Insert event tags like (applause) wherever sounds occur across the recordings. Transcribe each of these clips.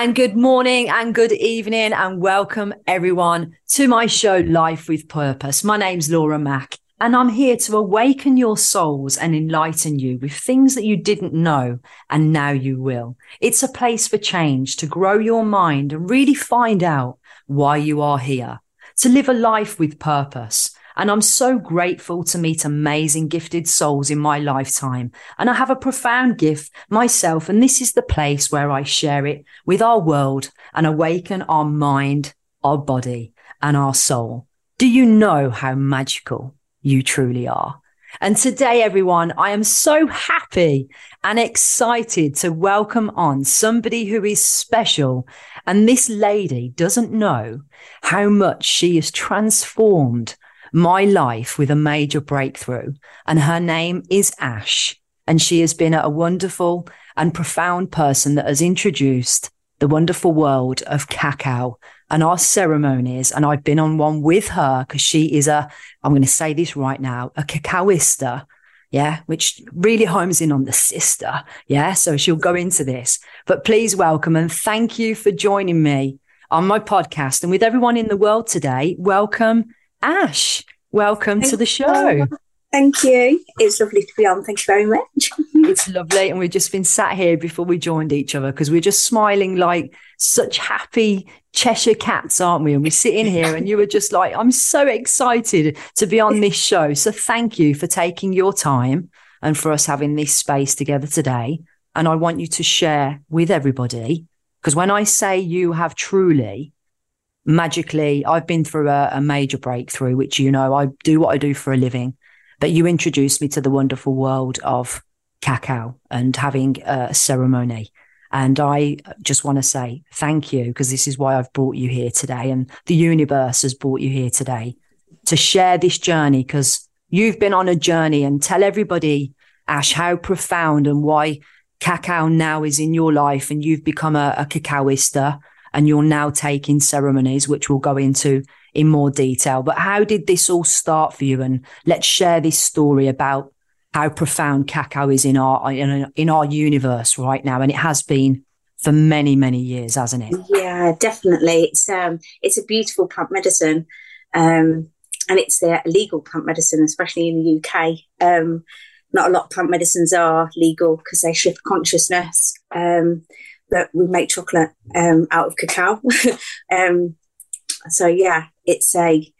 And good morning and good evening and welcome everyone to my show Life with Purpose. My name's Laura Mack and I'm here to awaken your souls and enlighten you with things that you didn't know and now you will. It's a place for change to grow your mind and really find out why you are here, to live a life with purpose and I'm so grateful to meet amazing gifted souls in my lifetime. And I have a profound gift myself. And this is the place where I share it with our world and awaken our mind, our body and our soul. Do you know how magical you truly are? And today, everyone, I am so happy and excited to welcome on somebody who is special. And this lady doesn't know how much she is transformed my life with a major breakthrough. And her name is Ash. And she has been a wonderful and profound person that has introduced the wonderful world of cacao and our ceremonies. And I've been on one with her because she is a, I'm going to say this right now, a cacaoista. Yeah, which really homes in on the sister. Yeah. So she'll go into this, but please welcome and thank you for joining me on my podcast and with everyone in the world today. Welcome Ash, welcome Thank to the show. Thank you. It's lovely to be on. Thank you very much. (laughs) it's lovely. And we've just been sat here before we joined each other because we're just smiling like such happy Cheshire cats, aren't we? And we sit in here and you were just like, I'm so excited to be on this show. So thank you for taking your time and for us having this space together today. And I want you to share with everybody because when I say you have truly magically, I've been through a, a major breakthrough, which, you know, I do what I do for a living. But you introduced me to the wonderful world of cacao and having a ceremony. And I just want to say thank you because this is why I've brought you here today. And the universe has brought you here today to share this journey because you've been on a journey and tell everybody, Ash, how profound and why cacao now is in your life and you've become a, a cacaoista and you're now taking ceremonies, which we'll go into in more detail. But how did this all start for you? And let's share this story about how profound cacao is in our in, in our universe right now, and it has been for many many years, hasn't it? Yeah, definitely. It's um it's a beautiful plant medicine, um, and it's a legal plant medicine, especially in the UK. Um, not a lot of plant medicines are legal because they shift consciousness. Um, that we make chocolate um, out of cacao. (laughs) um, so yeah, it's a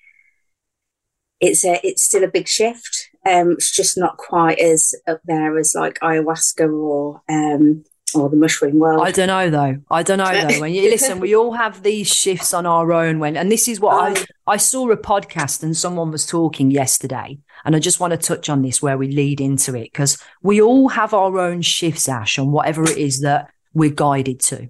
it's a it's still a big shift. Um, it's just not quite as up there as like ayahuasca or um, or the mushroom world. I don't know though. I don't know though. (laughs) When you listen, we all have these shifts on our own. When and this is what I I saw a podcast and someone was talking yesterday, and I just want to touch on this where we lead into it because we all have our own shifts, Ash, on whatever it is that we're guided to.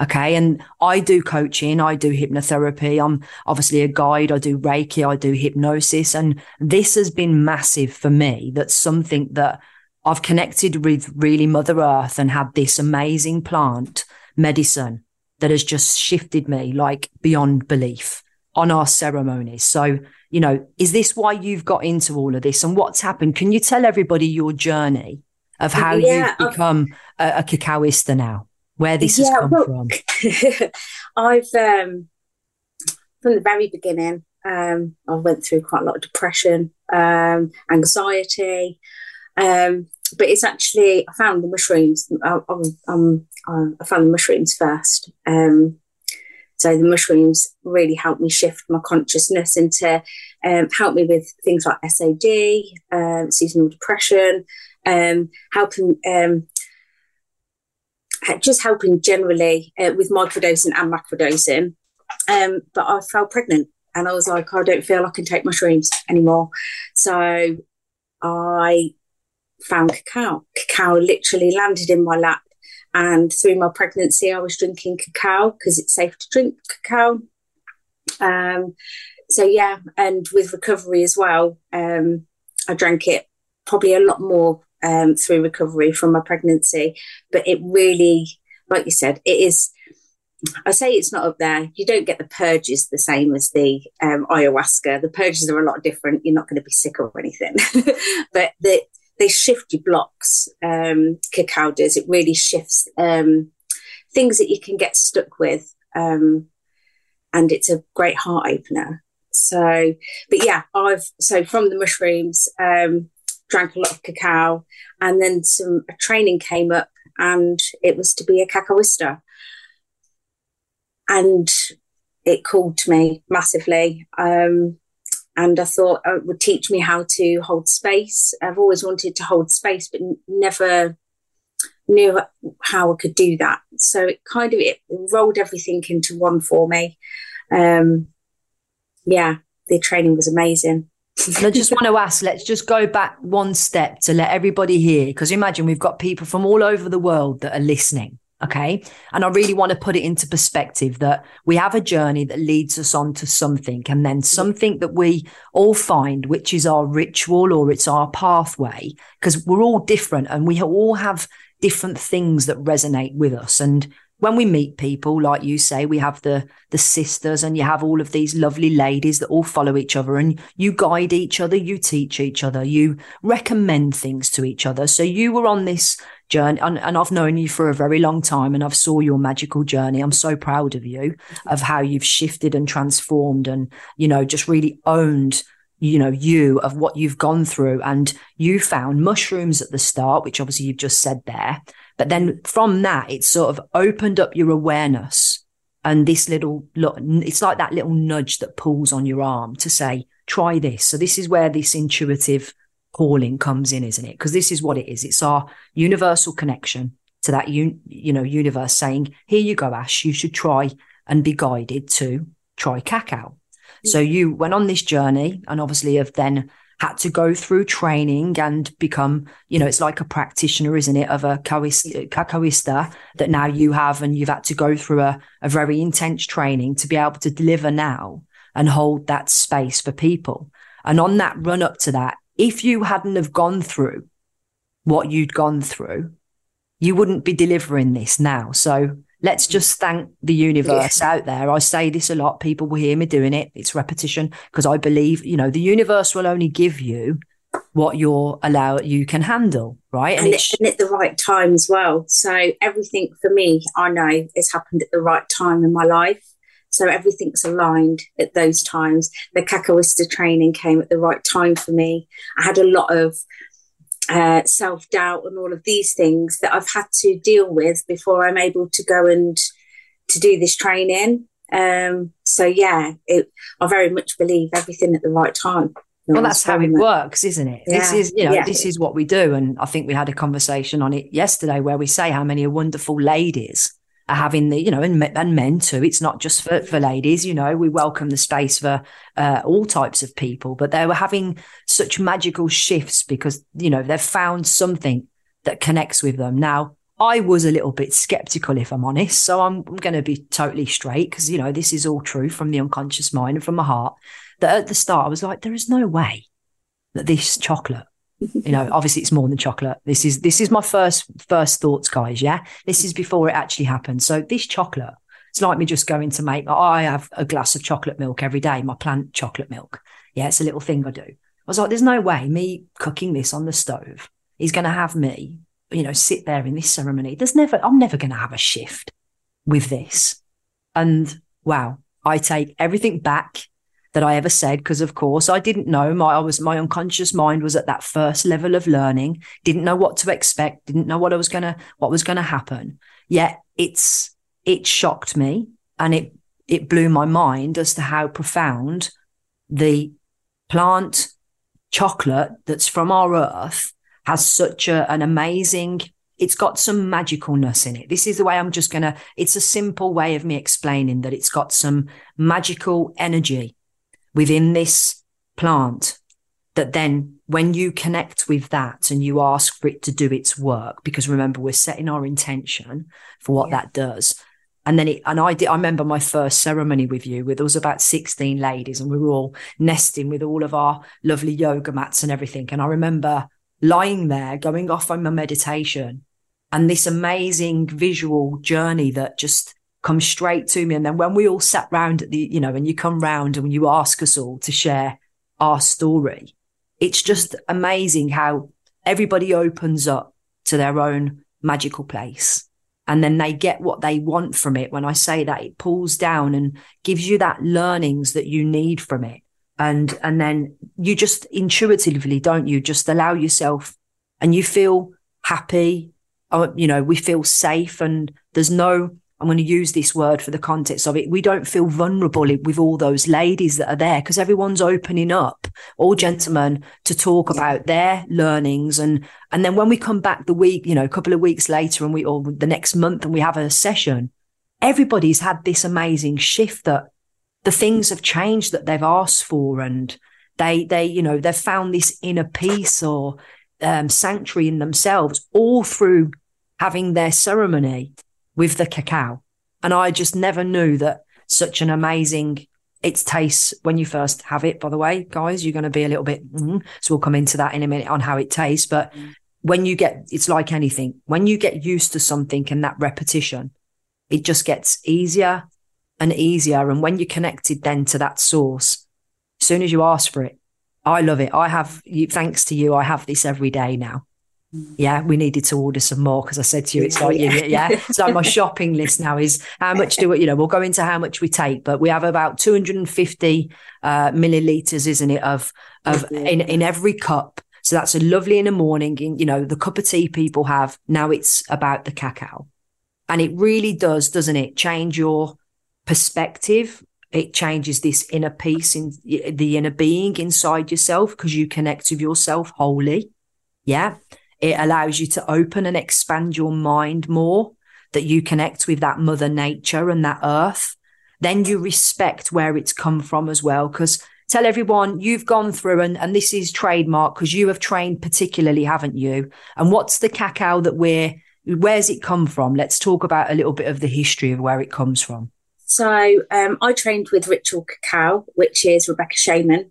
Okay. And I do coaching. I do hypnotherapy. I'm obviously a guide. I do Reiki. I do hypnosis. And this has been massive for me. That's something that I've connected with really Mother Earth and had this amazing plant medicine that has just shifted me like beyond belief on our ceremonies. So, you know, is this why you've got into all of this and what's happened? Can you tell everybody your journey of how yeah, you've become a, a cacaoista now, where this yeah, has come well, from. (laughs) I've um, from the very beginning. Um, I went through quite a lot of depression, um, anxiety, um, but it's actually I found the mushrooms. I, um, I found the mushrooms first. Um, so the mushrooms really helped me shift my consciousness into um, help me with things like SAD, um, seasonal depression, um, helping um, just helping generally uh, with microdosing and macrodosing. Um, but I fell pregnant and I was like, I don't feel I can take mushrooms anymore. So I found cacao. Cacao literally landed in my lap. And through my pregnancy, I was drinking cacao because it's safe to drink cacao. Um, so, yeah, and with recovery as well, um, I drank it probably a lot more um, through recovery from my pregnancy. But it really, like you said, it is. I say it's not up there. You don't get the purges the same as the um, ayahuasca. The purges are a lot different. You're not going to be sick or anything, (laughs) but the, they shift your blocks. Um, cacao does. It really shifts um, things that you can get stuck with. Um, and it's a great heart opener. So, but yeah, I've so from the mushrooms, um, drank a lot of cacao, and then some training came up, and it was to be a cacaoista, and it called to me massively. Um, and I thought it would teach me how to hold space. I've always wanted to hold space, but never knew how I could do that. So it kind of it rolled everything into one for me. Um, yeah, the training was amazing. I just want to ask, let's just go back one step to let everybody hear, because imagine we've got people from all over the world that are listening. Okay. And I really want to put it into perspective that we have a journey that leads us on to something and then something that we all find, which is our ritual or it's our pathway, because we're all different and we all have different things that resonate with us. And when we meet people, like you say, we have the the sisters and you have all of these lovely ladies that all follow each other and you guide each other, you teach each other, you recommend things to each other. So you were on this journey and, and I've known you for a very long time and I've saw your magical journey. I'm so proud of you of how you've shifted and transformed and, you know, just really owned you know, you of what you've gone through. And you found mushrooms at the start, which obviously you've just said there. But then from that, it sort of opened up your awareness. And this little, look, it's like that little nudge that pulls on your arm to say, try this. So this is where this intuitive calling comes in, isn't it? Because this is what it is. It's our universal connection to that, un- you know, universe saying, here you go, Ash, you should try and be guided to try cacao. Mm. So you went on this journey and obviously have then had to go through training and become, you know, it's like a practitioner, isn't it, of a cacaoista uh, that now you have, and you've had to go through a, a very intense training to be able to deliver now and hold that space for people. And on that run up to that, if you hadn't have gone through what you'd gone through, you wouldn't be delivering this now. So Let's mm. just thank the universe yeah. out there. I say this a lot. People will hear me doing it. It's repetition because I believe, you know, the universe will only give you what you're allowed you can handle, right? And, and, it, and at the right time as well. So everything for me, I know, has happened at the right time in my life. So everything's aligned at those times. The cacaoista training came at the right time for me. I had a lot of uh, self doubt and all of these things that I've had to deal with before I'm able to go and to do this training. Um, so yeah, it, I very much believe everything at the right time. Well, that's how it works, isn't it? Yeah. This is, you know, yeah. this is what we do. And I think we had a conversation on it yesterday where we say how many wonderful ladies having the, you know, and, and men too. It's not just for, for ladies, you know, we welcome the space for uh, all types of people, but they were having such magical shifts because, you know, they've found something that connects with them. Now, I was a little bit skeptical, if I'm honest. So I'm, I'm going to be totally straight because, you know, this is all true from the unconscious mind and from my heart. That at the start, I was like, there is no way that this chocolate you know obviously it's more than chocolate. This is this is my first first thoughts guys yeah? This is before it actually happened. So this chocolate it's like me just going to make i have a glass of chocolate milk every day my plant chocolate milk. Yeah it's a little thing i do. I was like there's no way me cooking this on the stove is going to have me you know sit there in this ceremony. There's never i'm never going to have a shift with this. And wow i take everything back that I ever said because of course I didn't know. My I was my unconscious mind was at that first level of learning. Didn't know what to expect. Didn't know what I was going to what was to happen. Yet it's it shocked me and it it blew my mind as to how profound the plant chocolate that's from our earth has such a, an amazing it's got some magicalness in it. This is the way I'm just going to, it's a simple way of me explaining that it's got some magical energy within this plant that then when you connect with that and you ask for it to do its work, because remember, we're setting our intention for what yeah. that does. And then it, and I did, I remember my first ceremony with you where there was about 16 ladies and we were all nesting with all of our lovely yoga mats and everything. And I remember lying there going off on my meditation and this amazing visual journey that just come straight to me. And then when we all sat round at the, you know, and you come round and you ask us all to share our story, it's just amazing how everybody opens up to their own magical place. and then they get what they want from it. When I say that, it pulls down and gives you that learnings that you need from it. And, and then you just intuitively, don't you, just allow yourself and you feel happy. Uh, you know, we feel safe and there's no I'm going to use this word for the context of it. We don't feel vulnerable with all those ladies that are there because everyone's opening up, all gentlemen, to talk about their learnings. And, and then when we come back the week, you know, a couple of weeks later and we, or the next month and we have a session, everybody's had this amazing shift that the things have changed that they've asked for. And they, they, you know, they've found this inner peace or um, sanctuary in themselves all through having their ceremony with the cacao. And I just never knew that such an amazing it tastes when you first have it, by the way, guys, you're going to be a little bit, mm, so we'll come into that in a minute on how it tastes. But mm. when you get, it's like anything, when you get used to something and that repetition, it just gets easier and easier. And when you're connected then to that source, as soon as you ask for it, I love it. I have, thanks to you, I have this every day now yeah, we needed to order some more because I said to you, it's like, yeah, yeah. (laughs) so my shopping list now is how much do we, you know, we'll go into how much we take, but we have about 250 uh, milliliters, isn't it, of, of in, in every cup. So that's a lovely in the morning, in, you know, the cup of tea people have. Now it's about the cacao. And it really does, doesn't it, change your perspective. It changes this inner peace in the inner being inside yourself because you connect with yourself wholly. Yeah. It allows you to open and expand your mind more, that you connect with that mother nature and that earth. Then you respect where it's come from as well. Because tell everyone you've gone through and, and this is trademark because you have trained particularly, haven't you? And what's the cacao that we're, where's it come from? Let's talk about a little bit of the history of where it comes from. So um, I trained with Ritual Cacao, which is Rebecca Shaman,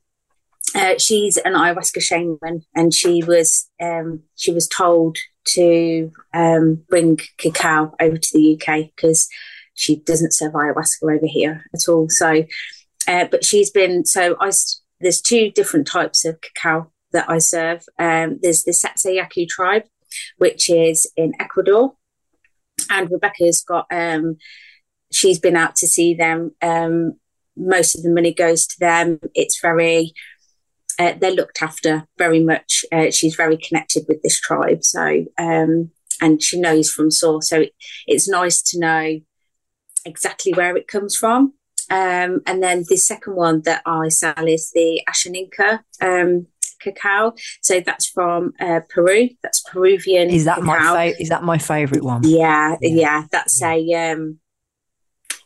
uh, she's an ayahuasca shaman, and she was um, she was told to um, bring cacao over to the UK because she doesn't serve ayahuasca over here at all. So, uh, but she's been so I. There's two different types of cacao that I serve. Um, there's the Sarayaku tribe, which is in Ecuador, and Rebecca's got. Um, she's been out to see them. Um, most of the money goes to them. It's very uh, they're looked after very much. Uh, she's very connected with this tribe, so um, and she knows from source. So it, it's nice to know exactly where it comes from. Um, and then the second one that I sell is the Ashaninka um, cacao. So that's from uh, Peru. That's Peruvian. Is that cacao. my fa- is that my favorite one? Yeah, yeah. yeah that's yeah. a um,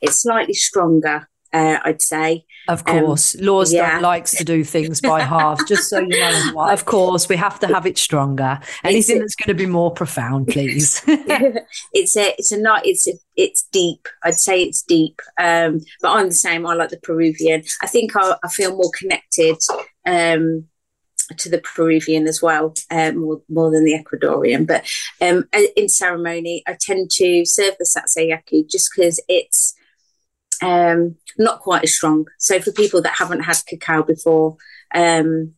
it's slightly stronger uh, I'd say. Of um, course, um, Laws yeah. likes to do things by half. Just so you know, (laughs) of course, we have to have it stronger. Anything that's going to be more profound, please. (laughs) (laughs) it's a, it's a not, it's a, it's deep. I'd say it's deep. Um, but I'm the same. I like the Peruvian. I think I, I feel more connected. Um, to the Peruvian as well, uh, more, more than the Ecuadorian. But um, in ceremony, I tend to serve the Sarayaku just because it's um, not quite as strong. So for people that haven't had cacao before, um,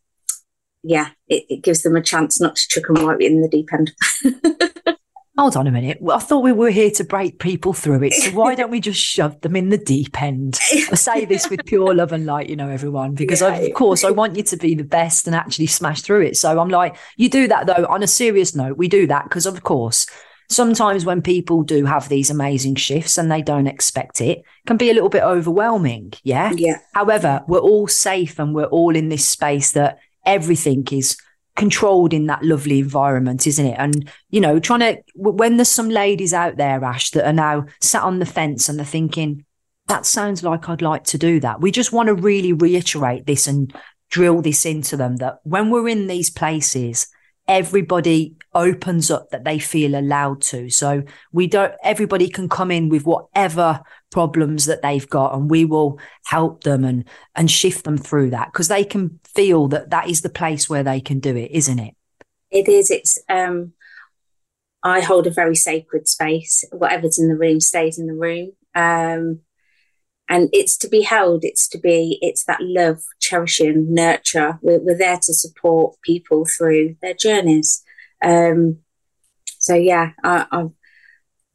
yeah, it, it, gives them a chance not to chuck them right in the deep end. (laughs) Hold on a minute. I thought we were here to break people through it. So why don't we just shove them in the deep end? I say this with pure love and light, you know, everyone, because yeah. of course I want you to be the best and actually smash through it. So I'm like, you do that though. On a serious note, we do that because of course sometimes when people do have these amazing shifts and they don't expect it, can be a little bit overwhelming. Yeah. Yeah. However, we're all safe and we're all in this space that everything is controlled in that lovely environment, isn't it? And, you know, trying to, when there's some ladies out there, Ash, that are now sat on the fence and they're thinking, that sounds like I'd like to do that. We just want to really reiterate this and drill this into them that when we're in these places, everybody opens up that they feel allowed to. So we don't, everybody can come in with whatever problems that they've got and we will help them and, and shift them through that because they can feel that that is the place where they can do it, isn't it? It is. It's, um, I hold a very sacred space. Whatever's in the room stays in the room. Um, and it's to be held it's to be it's that love cherishing nurture we're, we're there to support people through their journeys um, so yeah I, I've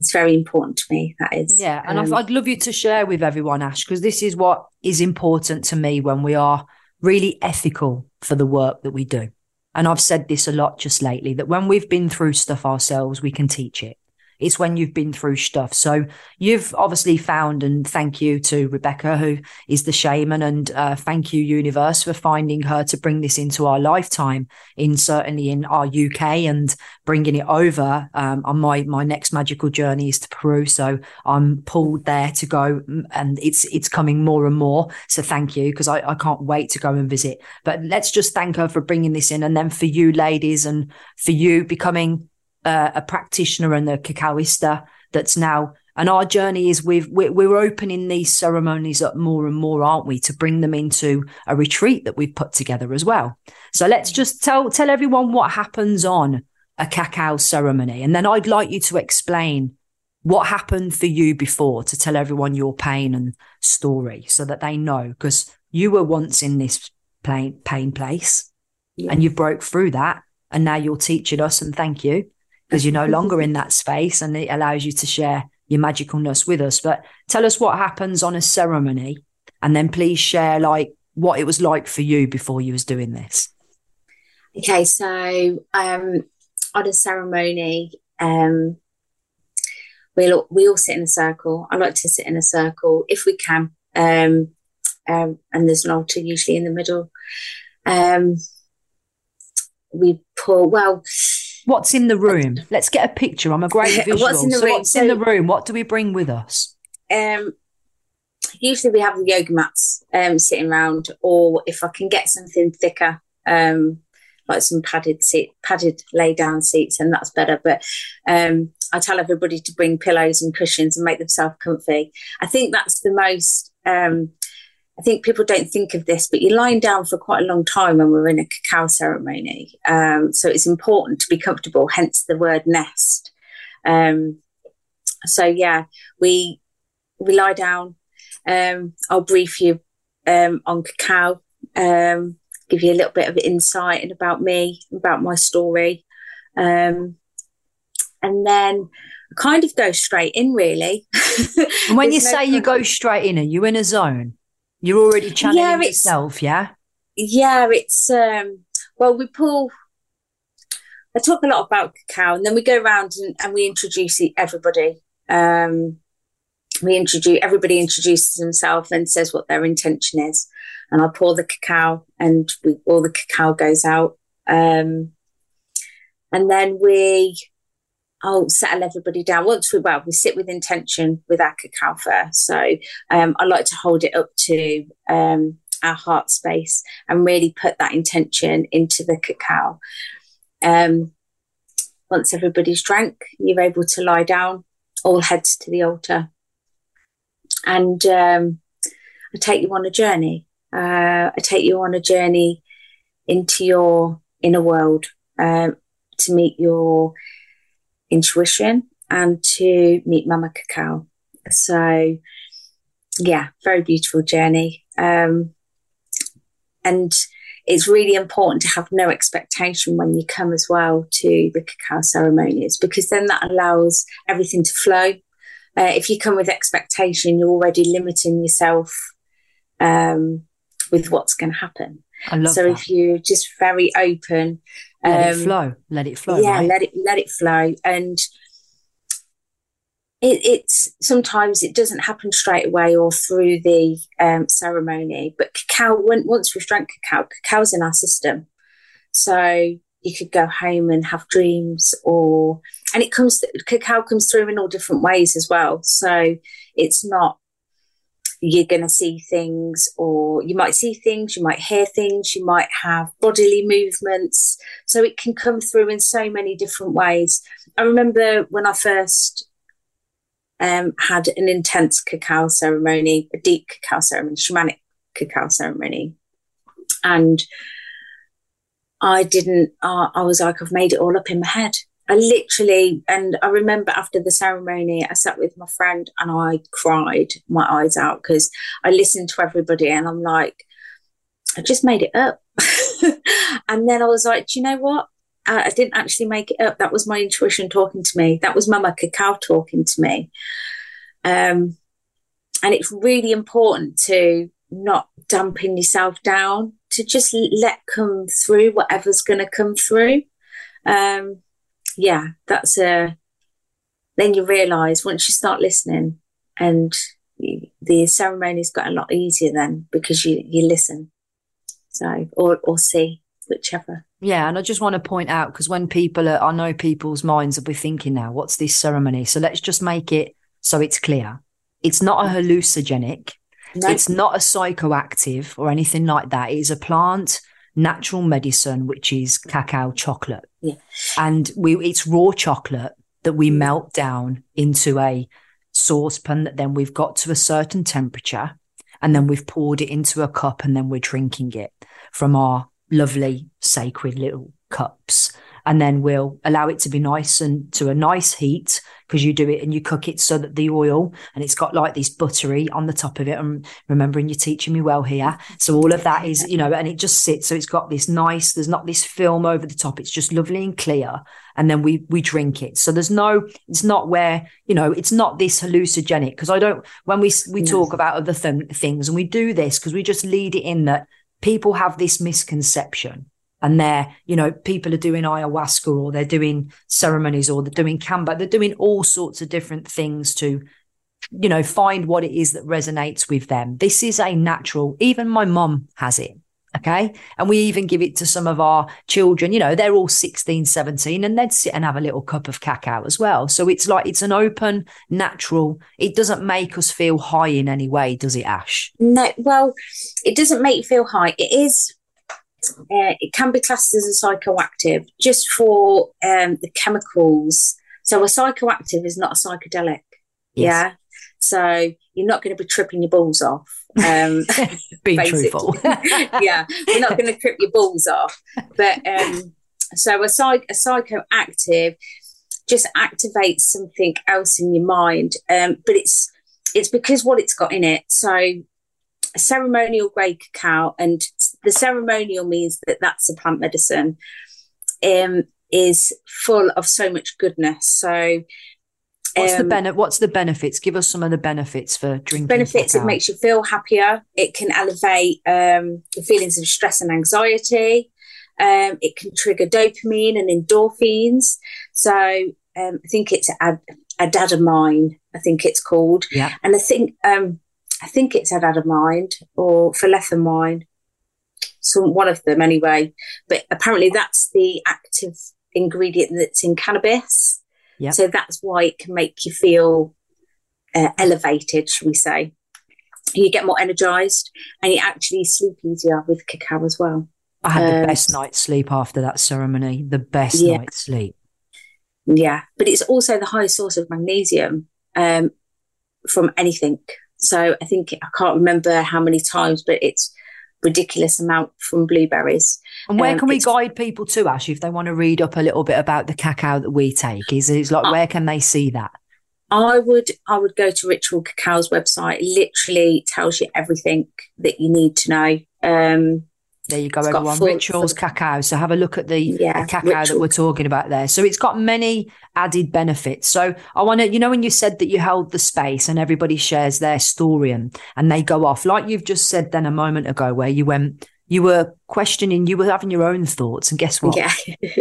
it's very important to me. That is. Yeah. And um, I'd love you to share with everyone, Ash, because this is what is important to me when we are really ethical for the work that we do. And I've said this a lot just lately that when we've been through stuff ourselves, we can teach it. It's when you've been through stuff. So you've obviously found, and thank you to Rebecca, who is the shaman, and uh, thank you, Universe, for finding her to bring this into our lifetime, in certainly in our UK, and bringing it over. Um, on my my next magical journey is to Peru, so I'm pulled there to go, and it's it's coming more and more. So thank you, because I, I can't wait to go and visit. But let's just thank her for bringing this in, and then for you, ladies, and for you becoming uh, a practitioner and a cacaoista that's now and our journey is we've we're, opening these ceremonies up more and more aren't we to bring them into a retreat that we've put together as well. So let's just tell tell everyone what happens on a cacao ceremony and then i'd like you to explain what happened for you before to tell everyone your pain and story so that they know because you were once in this pain pain place yeah. and you broke through that and now you're teaching us and thank you because you're no longer in that space and it allows you to share your magicalness with us. But tell us what happens on a ceremony and then please share like what it was like for you before you was doing this. Okay, so um, on a ceremony, um, we all, we all sit in a circle. I like to sit in a circle if we can, um, um, and there's an altar usually in the middle. Um, we pour well What's in the room? Let's get a picture. I'm a great visual. (laughs) what's in the so room? What's so, in the room? What do we bring with us? Um, usually we have the yoga mats um, sitting around, or if I can get something thicker, um, like some padded seat, padded lay down seats, and that's better. But um, I tell everybody to bring pillows and cushions and make themselves comfy. I think that's the most um, I think people don't think of this, but you're lying down for quite a long time when we're in a cacao ceremony. Um, so it's important to be comfortable, hence the word nest. Um, so yeah, we we lie down. Um, I'll brief you um, on cacao, um, give you a little bit of insight and about me, about my story, um, and then kind of go straight in really. (laughs) and when you say you go straight in, are you in a zone? You're already channeling yeah, yourself, yeah? Yeah, it's um well we pull I talk a lot about cacao and then we go around and, and we introduce everybody. Um we introduce everybody introduces themselves and says what their intention is. And I pour the cacao and we, all the cacao goes out. Um and then we I'll settle everybody down. Once we well, we sit with intention with our cacao first. So um, I like to hold it up to um, our heart space and really put that intention into the cacao. Um, once everybody's drank, you're able to lie down, all heads to the altar, and um, I take you on a journey. Uh, I take you on a journey into your inner world uh, to meet your intuition and to meet Mama Cacao. So, yeah, very beautiful journey. Um, and it's really important to have no expectation when you come as well to the cacao ceremonies because then that allows everything to flow. Uh, if you come with expectation, you're already limiting yourself um, with what's going to happen. So that. if you're just very open let um, it flow. Let it flow. Yeah, right? let it let it flow. And it, it's sometimes it doesn't happen straight away or through the um, ceremony. But cacao, when, once we've drank cacao, cacao's in our system. So you could go home and have dreams, or and it comes cacao comes through in all different ways as well. So it's not you're going to see things, or you might see things, you might hear things, you might have bodily movements. So it can come through in so many different ways. I remember when I first um, had an intense cacao ceremony, a deep cacao ceremony, shamanic cacao ceremony. And I didn't, uh, I was like, I've made it all up in my head. I literally, and I remember after the ceremony, I sat with my friend and I cried my eyes out because I listened to everybody and I'm like, I just made it up. (laughs) and then I was like, do you know what? I, I didn't actually make it up. That was my intuition talking to me. That was Mama Cacao talking to me. Um, and it's really important to not dumping yourself down, to just let come through whatever's going to come through. Um, yeah, that's a. Then you realise once you start listening, and the ceremony's got a lot easier then because you you listen. So or or see whichever. Yeah, and I just want to point out because when people are, I know people's minds will be thinking now, what's this ceremony? So let's just make it so it's clear. It's not a hallucinogenic. No. It's not a psychoactive or anything like that. It is a plant natural medicine, which is cacao chocolate. Yeah. And we it's raw chocolate that we mm. melt down into a saucepan that then we've got to a certain temperature and then we've poured it into a cup and then we're drinking it from our lovely sacred little cups and then we'll allow it to be nice and to a nice heat because you do it and you cook it so that the oil and it's got like this buttery on the top of it. I'm remembering you're teaching me well here. So all of that is, you know, and it just sits. So it's got this nice, there's not this film over the top. It's just lovely and clear. And then we we drink it. So there's no, it's not where, you know, it's not this hallucinogenic because I don't, when we we talk about other th- things and we do this because we just lead it in that people have this misconception and they're, you know, people are doing ayahuasca or they're doing ceremonies or they're doing kambo. They're doing all sorts of different things to, you know, find what it is that resonates with them. This is a natural, even my mum has it. Okay. And we even give it to some of our children, you know, they're all 16, 17, and they'd sit and have a little cup of cacao as well. So it's like, it's an open, natural, it doesn't make us feel high in any way, does it, Ash? No, well, it doesn't make you feel high. It is uh, it can be classed as a psychoactive just for um, the chemicals. So a psychoactive is not a psychedelic. Yes. Yeah. So you're not going to be tripping your balls off. Um, (laughs) Being truthful. (laughs) yeah. We're not going to trip your balls off. But um, so a, psych- a psychoactive just activates something else in your mind. Um, but it's it's because what it's got in it. So ceremonial grade cacao, and the ceremonial means that that's a plant medicine, um, is full of so much goodness. So, what's the um, benefit? What's the benefits? Give us some of the benefits for drinking. Benefits: cacao. it makes you feel happier. It can elevate um, the feelings of stress and anxiety. Um, it can trigger dopamine and endorphins. So um, I think it's ad- adadamine. I think it's called. Yeah. And I think um, I think it's Adadamine or Phyllethymine, so one of them anyway. But apparently that's the active ingredient that's in cannabis. Yep. So that's why it can make you feel uh, elevated, shall we say. You get more energized and you actually sleep easier with cacao as well. I had um, the best night's sleep after that ceremony, the best yeah. night's sleep. Yeah, but it's also the highest source of magnesium um, from anything. So I think I can't remember how many times, but it's ridiculous amount from blueberries. And where um, can we guide people to, Ash, if they want to read up a little bit about the cacao that we take? Is it's like where can they see that? I would I would go to Ritual Cacao's website. It literally tells you everything that you need to know. Um, there you go, everyone. Rituals cacao. So have a look at the, yeah, the cacao ritual. that we're talking about there. So it's got many added benefits. So I want to, you know, when you said that you held the space and everybody shares their story and, and they go off, like you've just said then a moment ago, where you went, you were questioning, you were having your own thoughts. And guess what? Yeah.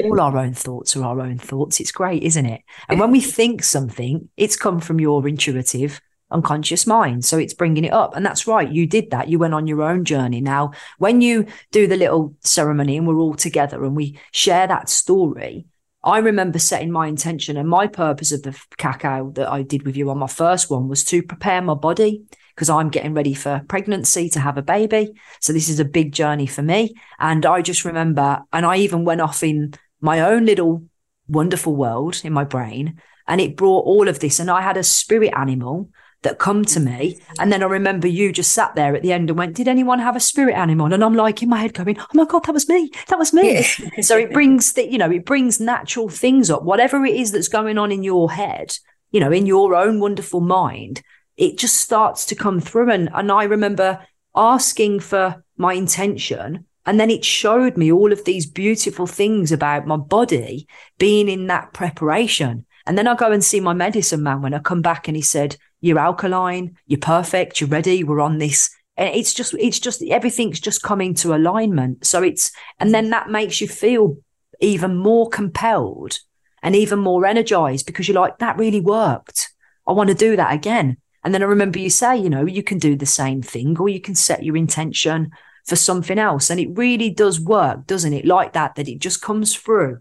All our own thoughts are our own thoughts. It's great, isn't it? And when we (laughs) think something, it's come from your intuitive unconscious mind. So it's bringing it up. And that's right. You did that. You went on your own journey. Now, when you do the little ceremony and we're all together and we share that story, I remember setting my intention and my purpose of the cacao that I did with you on my first one was to prepare my body because I'm getting ready for pregnancy to have a baby. So this is a big journey for me. And I just remember, and I even went off in my own little wonderful world in my brain and it brought all of this. And I had a spirit animal that come to me. And then I remember you just sat there at the end and went, Did anyone have a spirit animal? And I'm like in my head going, Oh my God, that was me. That was me. (laughs) so it brings the, you know, it brings natural things up, whatever it is that's going on in your head, you know, in your own wonderful mind, it just starts to come through. And, and I remember asking for my intention And then it showed me all of these beautiful things about my body being in that preparation. And then I go and see my medicine man when I come back and he said, You're alkaline, you're perfect, you're ready, we're on this. And it's just, it's just, everything's just coming to alignment. So it's, and then that makes you feel even more compelled and even more energized because you're like, that really worked. I want to do that again. And then I remember you say, you know, you can do the same thing or you can set your intention for something else. And it really does work, doesn't it? Like that, that it just comes through.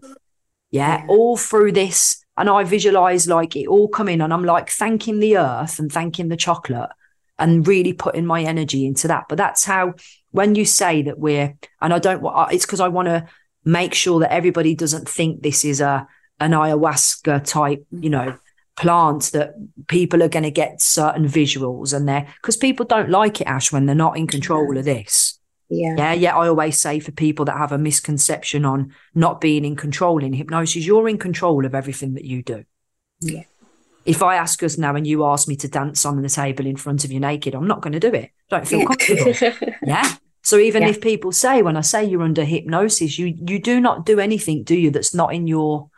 Yeah, yeah. all through this. And I visualize like it all coming and I'm like thanking the earth and thanking the chocolate and really putting my energy into that. But that's how, when you say that we're, and I don't want, it's because I want to make sure that everybody doesn't think this is a, an ayahuasca type, you mm. know, plant that people are going to get certain visuals and they're because people don't like it ash when they're not in control of this yeah. Yeah yeah i always say for people that have a misconception on not being in control in hypnosis you're in control of everything that you do. Yeah. If i ask us now and you ask me to dance on the table in front of you naked i'm not going to do it. Don't feel comfortable. (laughs) Yeah? So even yeah. if people say when i say you're under hypnosis you you do not do anything do you that's not in your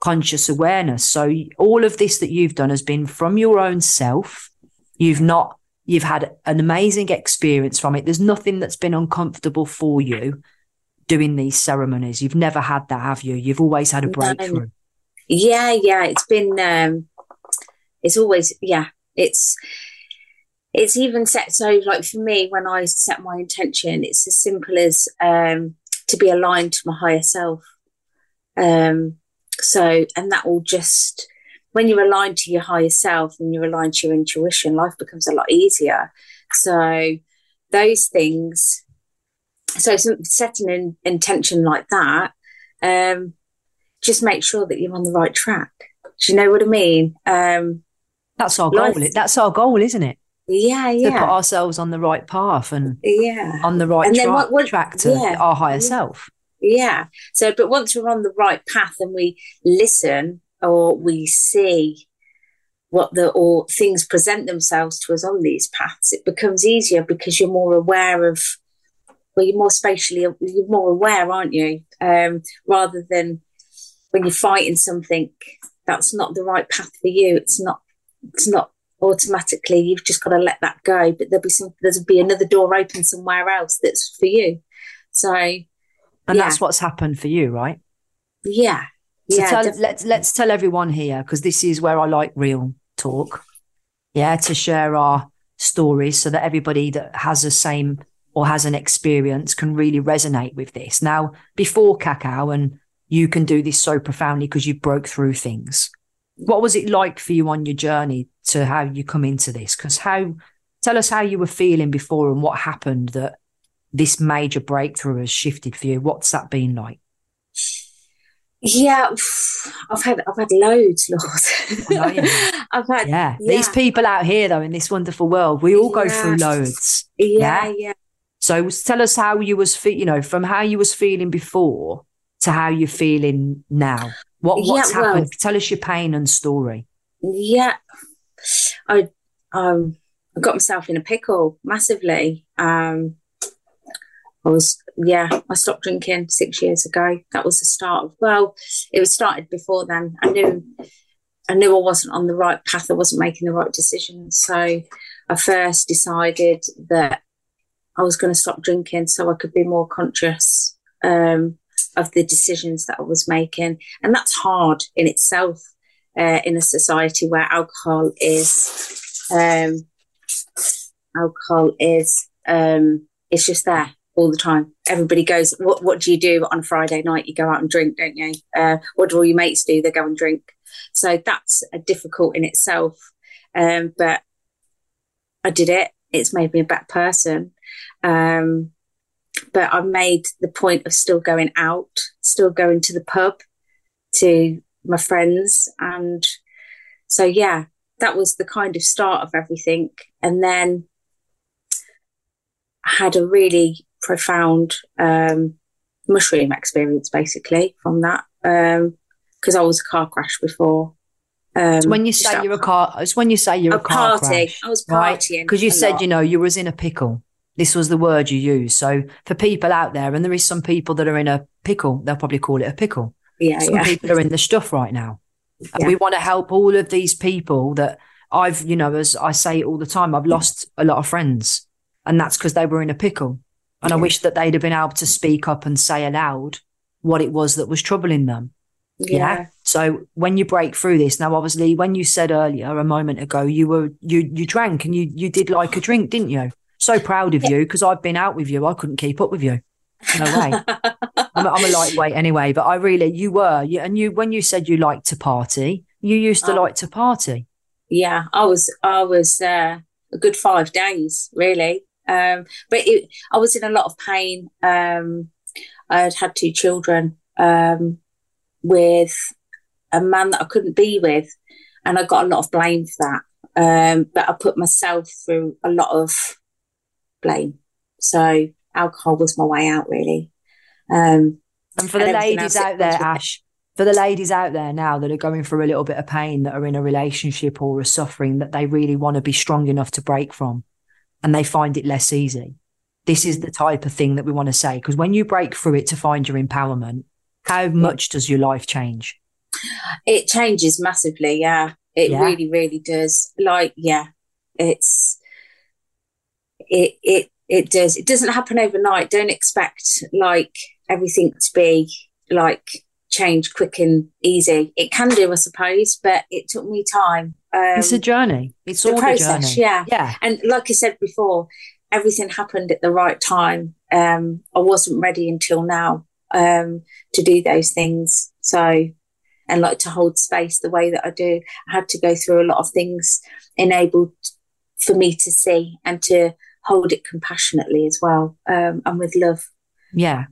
conscious awareness. So all of this that you've done has been from your own self. You've not, you've had an amazing experience from it. There's nothing that's been uncomfortable for you doing these ceremonies. You've never had that, have you? You've always had a breakthrough. Yeah, yeah. It's been, um, it's always, yeah, it's, it's even set so like for me when i set my intention it's as simple as um to be aligned to my higher self um so, and that will just, when you're aligned to your higher self and you're aligned to your intuition, life becomes a lot easier. So, those things, so setting an intention like that, um, just make sure that you're on the right track. Do you know what I mean? Um, that's our goal. Life, that's our goal, isn't it? Yeah, yeah. To put ourselves on the right path and yeah, on the right tra- what, what, track to yeah, our higher yeah. self. Yeah. So, but once we're on the right path and we listen or we see what the or things present themselves to us on these paths, it becomes easier because you're more aware of. Well, you're more spatially, you're more aware, aren't you? Um, rather than when you're fighting something that's not the right path for you. It's not. It's not automatically. You've just got to let that go. But there'll be some. There'll be another door open somewhere else that's for you. So and yeah. that's what's happened for you, right? Yeah. So yeah, tell, let's let's tell everyone here because this is where I like real talk. Yeah, to share our stories so that everybody that has the same or has an experience can really resonate with this. Now, before cacao, and you can do this so profoundly because you broke through things. What was it like for you on your journey to how you come into this? Because how tell us how you were feeling before and what happened that this major breakthrough has shifted for you? What's that been like? Yeah, I've had I've had loads, Lord. (laughs) I've had yeah. yeah. These people out here though in this wonderful world, we all go through loads. Yeah, yeah. yeah. So tell us how you was fe- you know, from how you was feeling before to how you're feeling now. What what's yeah, happened? Well, tell us your pain and story. Yeah. I um I got myself in a pickle massively. Um I was, yeah, I stopped drinking six years ago. That was the start of, well, it was started before then. I knew, I knew I wasn't on the right path. I wasn't making the right decisions. So I first decided that I was going to stop drinking so I could be more conscious um, of the decisions that I was making. And that's hard in itself uh, in a society where alcohol is, um, alcohol is, um, it's just there all the time. Everybody goes, what, what do you do on a Friday night? You go out and drink, don't you? Uh, what do all your mates do? They go and drink. So that's a difficult in itself. Um, but I did it. It's made me a better person. Um, but I've made the point of still going out, still going to the pub, to my friends. And so, yeah, that was the kind of start of everything. And then I had a really profound um, mushroom experience basically from that because um, I was a car crash before. Um, when you say you're a car, it's when you say you're a, a car party. Crash, I was partying because right? you said lot. you know you was in a pickle. This was the word you used. So for people out there, and there is some people that are in a pickle, they'll probably call it a pickle. Yeah, Some yeah. people are in the stuff right now. (laughs) And we want to help all of these people that I've, you know, as I say all the time, I've lost a lot of friends. And that's because they were in a pickle. And I wish that they'd have been able to speak up and say aloud what it was that was troubling them. yeah. So when you break through this, now obviously when you said earlier a moment ago, you were you you drank and you you did like a drink, didn't you? So proud of you because I've been out with you. I couldn't keep up with you. No way. (laughs) I'm, a- I'm a lightweight anyway, but I really you were. You, and you when you said you liked to party, you used to Oh. like to party. yeah i was i was uh, a good five days really um but it, i was in a lot of pain. Um i had had two children um with a man that i couldn't be with and i got a lot of blame for that. Um but i put myself through a lot of blame. So alcohol was my way out really. Um And for the everything ladies out there, comes with it. Ash, for the ladies out there now that are going through a little bit of pain, that are in a relationship or a suffering that they really want to be strong enough to break from, and they find it less easy. This is the type of thing that we want to say because when you break through it to find your empowerment, how mm. much does your life change? It changes massively, yeah. It Yeah. really, really does. Like, yeah, it's it it it does. It doesn't happen overnight. Don't expect like everything to be like change quick and easy. It can do, I suppose, but it took me time. Um, it's a journey. It's all process, a journey. yeah. Yeah. and like I said before, everything happened at the right time. Um, I wasn't ready until now um, to do those things. So, and like to hold space the way that I do, I had to go through a lot of things enabled for me to see and to hold it compassionately as well um, and with love. Yeah.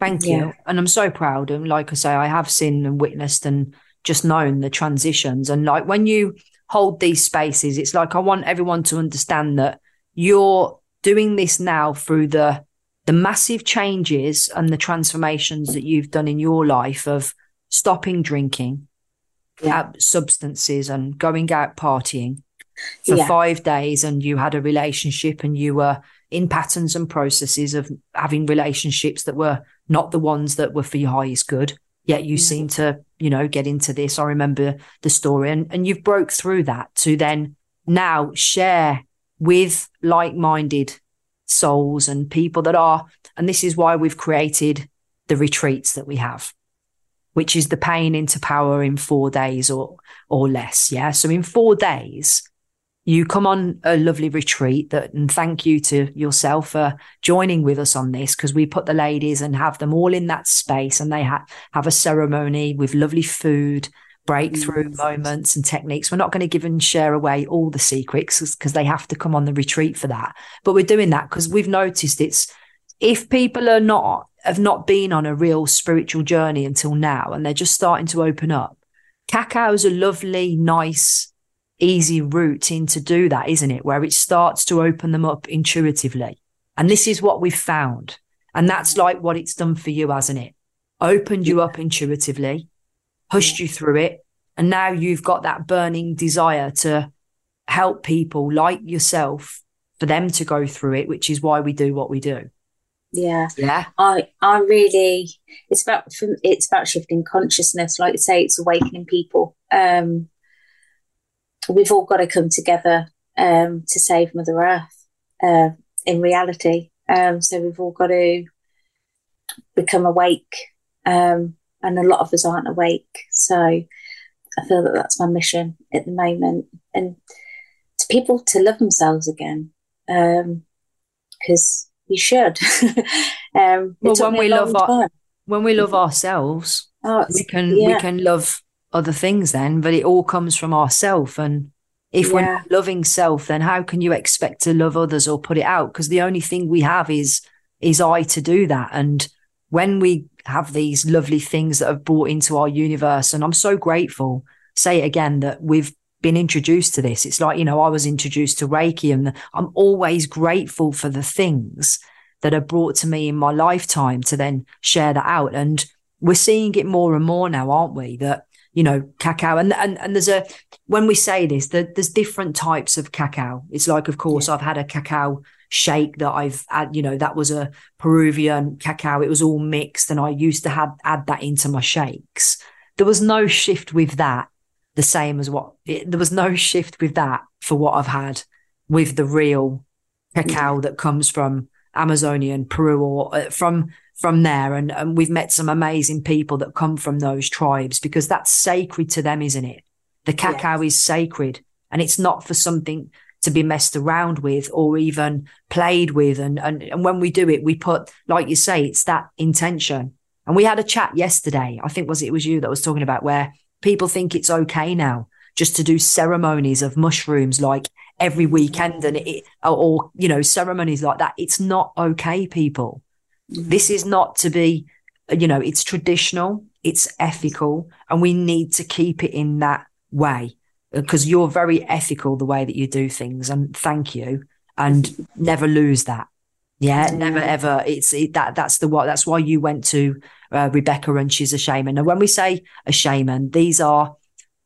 Thank you. Yeah. And I'm so proud. And like I say, I have seen and witnessed and just known the transitions. And like when you hold these spaces, it's like I want everyone to understand that you're doing this now through the the massive changes and the transformations that you've done in your life of stopping drinking, Yeah. uh, substances and going out partying for Yeah. five days and you had a relationship and you were in patterns and processes of having relationships that were not the ones that were for your highest good yet you Mhm. seem to you know get into this. I remember the story and, and you've broke through that to then now share with like-minded souls and people that are and this is why we've created the retreats that we have which is the pain into power in four days or or less. Yeah. So in four days you come on a lovely retreat that and thank you to yourself for joining with us on this because we put the ladies and have them all in that space and they ha- have a ceremony with lovely food breakthrough Yes. moments and techniques we're not going to give and share away all the secrets because they have to come on the retreat for that but we're doing that because we've noticed it's if people are not have not been on a real spiritual journey until now and they're just starting to open up cacao is a lovely nice easy route in to do that, isn't it? Where it starts to open them up intuitively. And this is what we've found. And that's like what it's done for you, hasn't it? Opened you up intuitively, pushed you through it. And now you've got that burning desire to help people like yourself for them to go through it, which is why we do what we do. Yeah. Yeah. I I really it's about it's about shifting consciousness. Like you say, it's awakening people. Um, we've all got to come together um, to save Mother Earth. Uh, in reality, um, so we've all got to become awake, um, and a lot of us aren't awake. So I feel that that's my mission at the moment, and to people to love themselves again, because you should. (laughs) um, Well, when we love our- When we love ourselves, Oh, we can we can love other things then but it all comes from ourself. And if we're not loving self then how can you expect to love others or put it out? Because the only thing we have is is i to do that. And when we have these lovely things that have brought into our universe and i'm so grateful say it again that we've been introduced to this. It's like you know i was introduced to reiki and i'm always grateful for the things that are brought to me in my lifetime to then share that out. And we're seeing it more and more now, aren't we? That you know, cacao, and and and there's a when we say this, that there's different types of cacao. It's like, of course, I've had a cacao shake that I've had, you know, that was a Peruvian cacao. It was all mixed and I used to have add that into my shakes. There was no shift with that the same as what it, there was no shift with that for what I've had with the real cacao that comes from Amazonian Peru or uh, from from there. And, and we've met some amazing people that come from those tribes because that's sacred to them isn't it? The cacao yes. is sacred and it's not for something to be messed around with or even played with. And, and and when we do it we put like you say it's that intention. And we had a chat yesterday. I think was it was you that was talking about where people think it's okay now just to do ceremonies of mushrooms like every weekend and it or you know ceremonies like that. It's not okay people mm-hmm. this is not to be you know it's traditional it's ethical and we need to keep it in that way because you're very ethical the way that you do things and thank you and never lose that yeah, never ever. It's it, that. That's the what. That's why you went to uh, Rebecca, and she's a shaman. And when we say a shaman, these are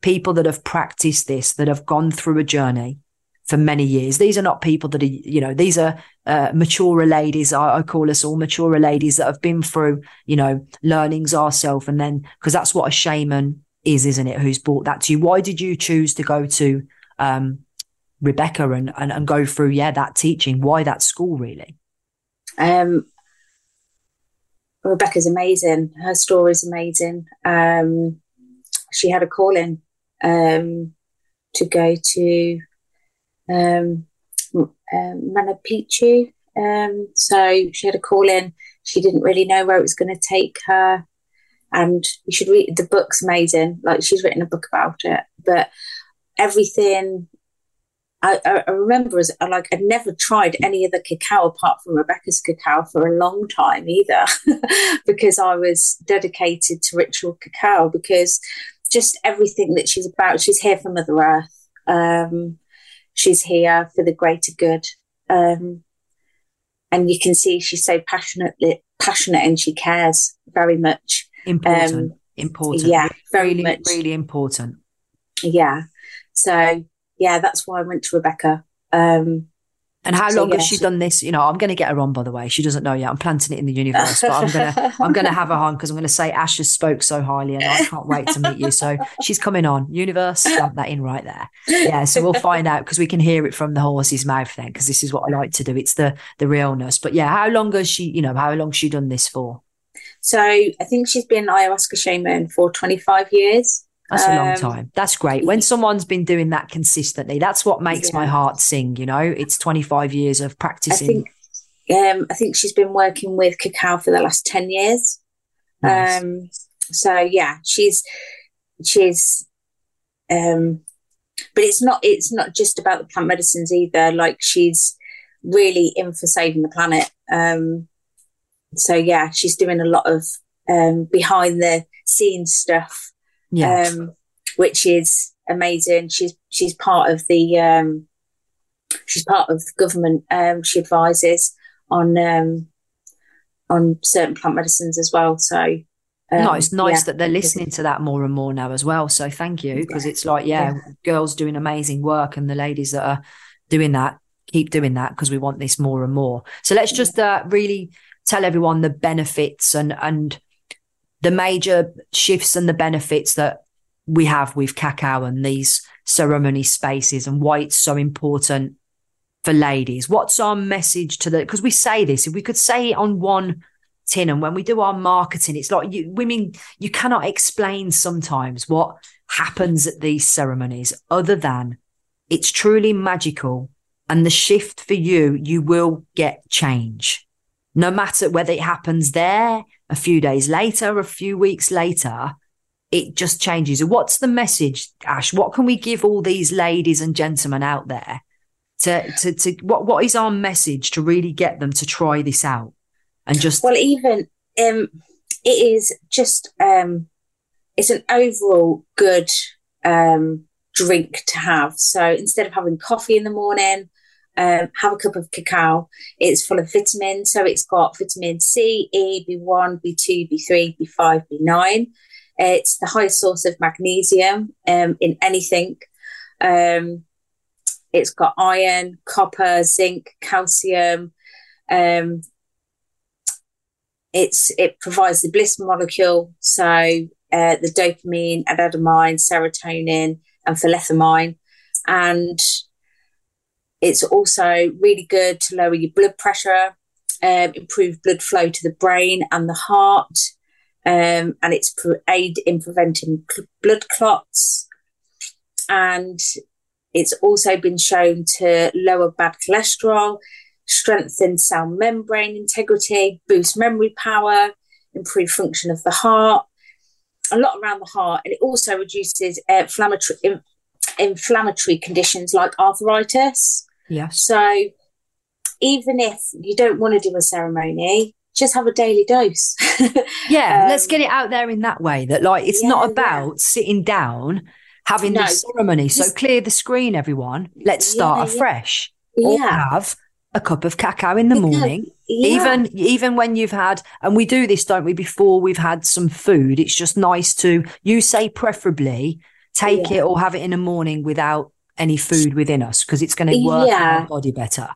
people that have practiced this, that have gone through a journey, for many years. These are not people that are, you know, these are uh, mature ladies. I, I, call us all mature ladies that have been through, you know, learnings ourselves. And then, because that's what a shaman is, isn't it? Who's brought that to you? Why did you choose to go to um, Rebecca and, and, and go through, yeah, that teaching? Why that school, really? Um, Rebecca's amazing. Her story's amazing. Um, she had a calling um, to go to um, um, Machu Picchu. Um, so she had a call in. She didn't really know where it was going to take her. And you should read the book's amazing. Like she's written a book about it, but everything I, I, remember as like I'd never tried any of the cacao apart from Rebecca's cacao for a long time either, (laughs) because I was dedicated to ritual cacao because just everything that she's about. She's here for Mother Earth. Um, she's here for the greater good. Um, and you can see she's so passionately passionate and she cares very much. Important. Um, important. Yeah, very really, much. Really important. Yeah. So yeah, that's why I went to Rebecca. Um, and how so, long yeah, has she, done this? You know, I'm going to get her on. By the way, she doesn't know yet. I'm planting it in the universe, but I'm gonna (laughs) I'm gonna have her on because I'm going to say Ash has spoke so highly, and I can't wait to meet you. So she's coming on. Universe, stamp that in right there. Yeah, so we'll find out because we can hear it from the horse's mouth then, because this is what I like to do. It's the the realness. But yeah, how long has she? You know, how long she done this for? So I think she's been ayahuasca shaman for 25 years. That's a long um, time. That's great. When someone's been doing that consistently, that's what makes yeah. my heart sing. You know, it's 25 years of practicing. I think, um, I think she's been working with cacao for the last 10 years. Nice. Um, so yeah, she's, she's, um, but it's not, it's not just about the plant medicines either. Like she's really in for saving the planet. Um, so yeah, she's doing a lot of, um, behind the scenes stuff yeah. Um, which is amazing. She's she's part of the um, she's part of government. Um, she advises on um, on certain plant medicines as well. So um, no, it's nice yeah. that they're listening to that more and more now as well. So thank you because yeah. it's like yeah, yeah, girls doing amazing work and the ladies that are doing that keep doing that because we want this more and more. So let's just uh, really tell everyone the benefits and and the major shifts and the benefits that we have with cacao and these ceremony spaces and why it's so important for ladies. What's our message to the, because we say this, if we could say it on one tin and when we do our marketing, it's like you, women, you cannot explain sometimes what happens at these ceremonies other than it's truly magical. And the shift for you, you will get change. No matter whether it happens there, a few days later, a few weeks later, it just changes. What's the message, Ash? What can we give all these ladies and gentlemen out there to to to what what is our message to really get them to try this out and just well even um it is just um it's an overall good um drink to have. So instead of having coffee in the morning, um, have a cup of cacao. It's full of vitamins. So it's got vitamin C, E, B1, B2, B3, B5, B9. It's the highest source of magnesium um, in anything. Um, it's got iron, copper, zinc, calcium. Um, it's it provides the bliss molecule, so uh, the dopamine, anandamide, serotonin, and phenylethylamine, and it's also really good to lower your blood pressure, um, improve blood flow to the brain and the heart, um, and it's pro- aid in preventing cl- blood clots, and it's also been shown to lower bad cholesterol, strengthen cell membrane integrity, boost memory power, improve function of the heart, a lot around the heart, and it also reduces uh, inflammatory in, inflammatory conditions like arthritis. Yes. So even if you don't want to do a ceremony, just have a daily dose. (laughs) Yeah, Um, let's get it out there in that way that like it's yeah, not yeah. about sitting down having No. this ceremony. So clear the screen, everyone. Let's start Yeah, yeah. afresh. Or yeah, have a cup of cacao in the morning. yeah. Even even when you've had and we do this, don't we, before we've had some food. It's just nice to you say preferably take Yeah. it or have it in the morning without any food within us because it's going to work Yeah. our body better.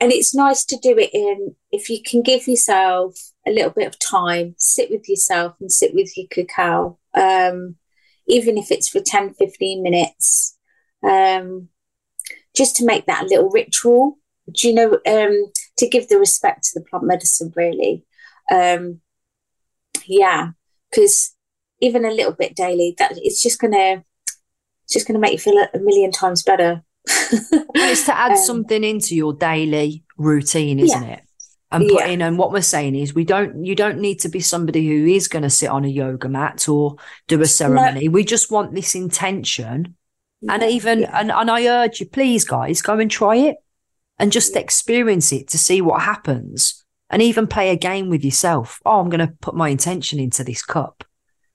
and it's nice to do it in if you can give yourself a little bit of time sit with yourself and sit with your cacao um, even if it's for 10 15 minutes um, just to make that a little ritual do you know um, to give the respect to the plant medicine really um, yeah because even a little bit daily that it's just gonna it's just gonna make you feel a, million times better (laughs) it's to add Um, something into your daily routine, isn't it? And put Yeah. in, and what we're saying is, we don't, you don't need to be somebody who is going to sit on a yoga mat or do a ceremony. We just want this intention. And even, Yeah. and, and I urge you, please, guys, go and try it and just experience it to see what happens. And even play a game with yourself. Oh, I'm going to put my intention into this cup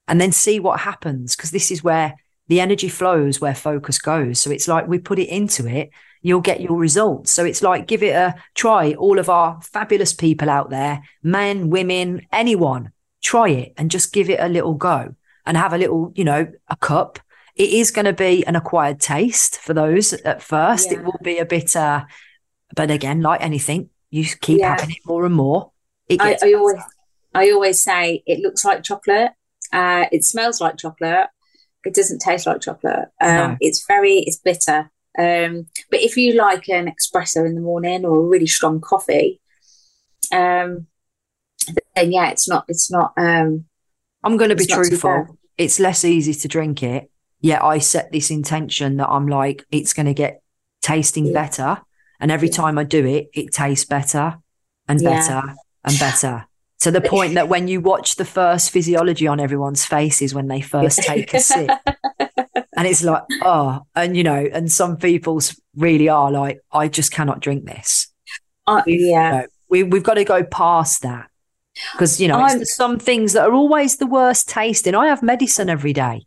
and then see what happens. Because this is where the energy flows, where focus goes. So it's like we put it into it, you'll get your results. So it's like give it a try. All of our fabulous people out there, men, women, anyone, try it and just give it a little go and have a little, you know, a cup. It is going to be an acquired taste for those at first. It will be a bit, uh, but again, like anything, you keep Yeah. having it more and more. I, I always. I always say it looks like chocolate. Uh, it smells like chocolate. It doesn't taste like chocolate. Um, No. It's very it's bitter. Um, but if you like an espresso in the morning or a really strong coffee, um, then yeah, it's not it's not. Um, I'm going to be It's not too truthful. It's less easy to drink it. Yet I set this intention that I'm like, it's going to get tasting Yeah. better. And every Yeah. time I do it, it tastes better and Yeah. better and better. To the point that (laughs) when you watch the first physiology on everyone's faces when they first take a sip, (laughs) and it's like, oh, and you know, and some people's really are like, I just cannot drink this. uh, yeah, we, we've got to go past that because you know it's some things that are always the worst tasting. I have medicine every day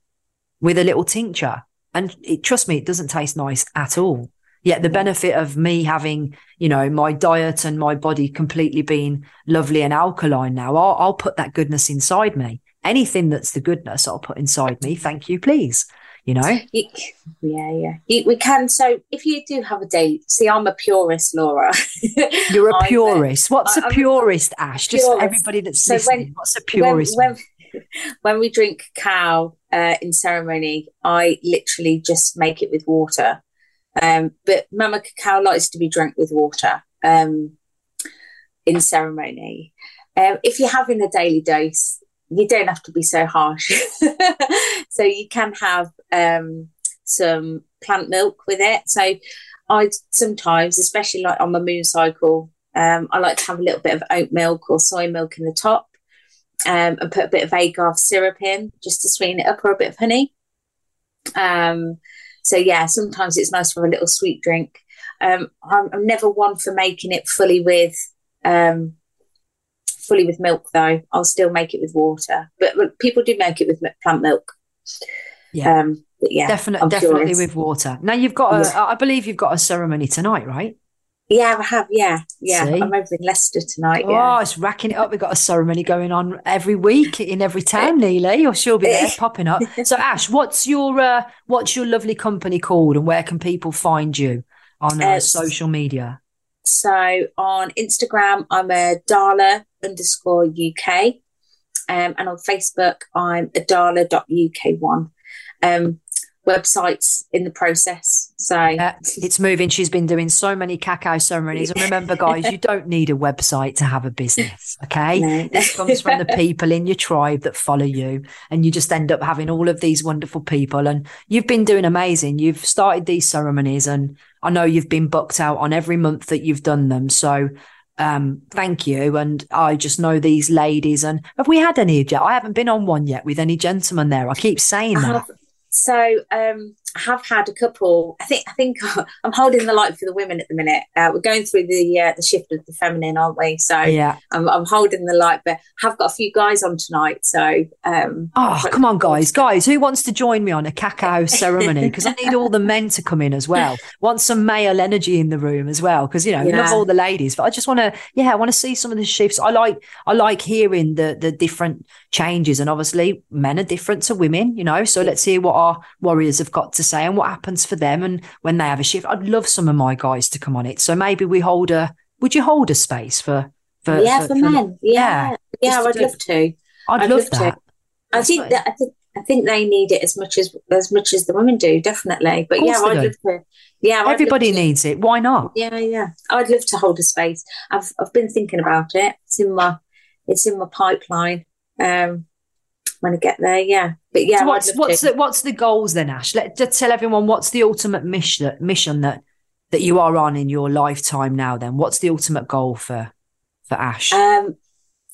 with a little tincture, and it, trust me, it doesn't taste nice at all. Yet the benefit of me having, you know, my diet and my body completely being lovely and alkaline now, I'll, I'll put that goodness inside me. Anything that's the goodness, I'll put inside me. Thank you, please. You know, yeah, yeah. You, we can. So if you do have a date, see, I'm a purist, Laura. (laughs) you're a purist. What's I- a I'm purist, Ash? Just purist. everybody that's So when- listening. What's a purist? when, (laughs) when we drink cow uh, in ceremony, I literally just make it with water. Um, but Mama Cacao likes to be drunk with water um, in ceremony. Um, if you're having a daily dose, you don't have to be so harsh. (laughs) so you can have um, some plant milk with it. So I sometimes, especially like on my moon cycle, um, I like to have a little bit of oat milk or soy milk in the top um, and put a bit of agave syrup in just to sweeten it up or a bit of honey. Um, so yeah, sometimes it's nice to have a little sweet drink. Um, I'm, I'm never one for making it fully with um, fully with milk though. I'll still make it with water, but, but people do make it with plant milk. Yeah. Um, but yeah, Definitely, definitely with water. Now you've got a, Yeah. I believe you've got a ceremony tonight, right? Yeah, I have. Yeah, yeah. See? I'm over in Leicester tonight. Oh, Yeah. it's racking it up. We've got a ceremony going on every week in every town, nearly, or she'll be there (laughs) popping up. So, Ash, what's your uh, what's your lovely company called, and where can people find you? on uh, uh, social media? So on Instagram, I'm a Dala underscore UK. Um, and on Facebook, I'm a adala.uk1. Um, websites in the process. So it's moving. She's been doing so many cacao ceremonies. And remember, (laughs) guys, you don't need a website to have a business. Okay. No. This comes from the (laughs) people in your tribe that follow you. And you just end up having all of these wonderful people. And you've been doing amazing. You've started these ceremonies and I know you've been booked out on every month that you've done them. So um, thank you. And I just know these ladies. And have we had any? Yet? I haven't been on one yet with any gentlemen there. I keep saying that. So um, I have had a couple. I think I think (laughs) I'm holding the light for the women at the minute. Uh, we're going through the uh, the shift of the feminine, aren't we? So yeah, I'm, I'm holding the light, but have got a few guys on tonight. So um, oh, come on, guys, guys, who wants to join me on a cacao ceremony? Because I need all the men to come in as well. Want some male energy in the room as well? Because you know, yeah. love all the ladies, but I just want to, yeah, I want to see some of the shifts. I like I like hearing the the different changes, and obviously men are different to women, you know. So let's hear what our warriors have got to say and what happens for them and when they have a shift. I'd love some of my guys to come on it. So maybe we hold a would you hold a space for for Yeah, for, for men. Yeah. Yeah, I'd love to. I'd, I'd love, love, that. To. I think that I think I think they need it as much as as much as the women do, definitely. But yeah, I'd love to. Yeah, everybody to, needs it. Why not? Yeah, yeah. I'd love to hold a space. I've I've been thinking about it. It's in my it's in my pipeline. Um, when I get there. Yeah, but yeah. So what's what's the, what's the goals then, Ash? Let just tell everyone what's the ultimate mission mission that that you are on in your lifetime now. Then what's the ultimate goal for for Ash? Um,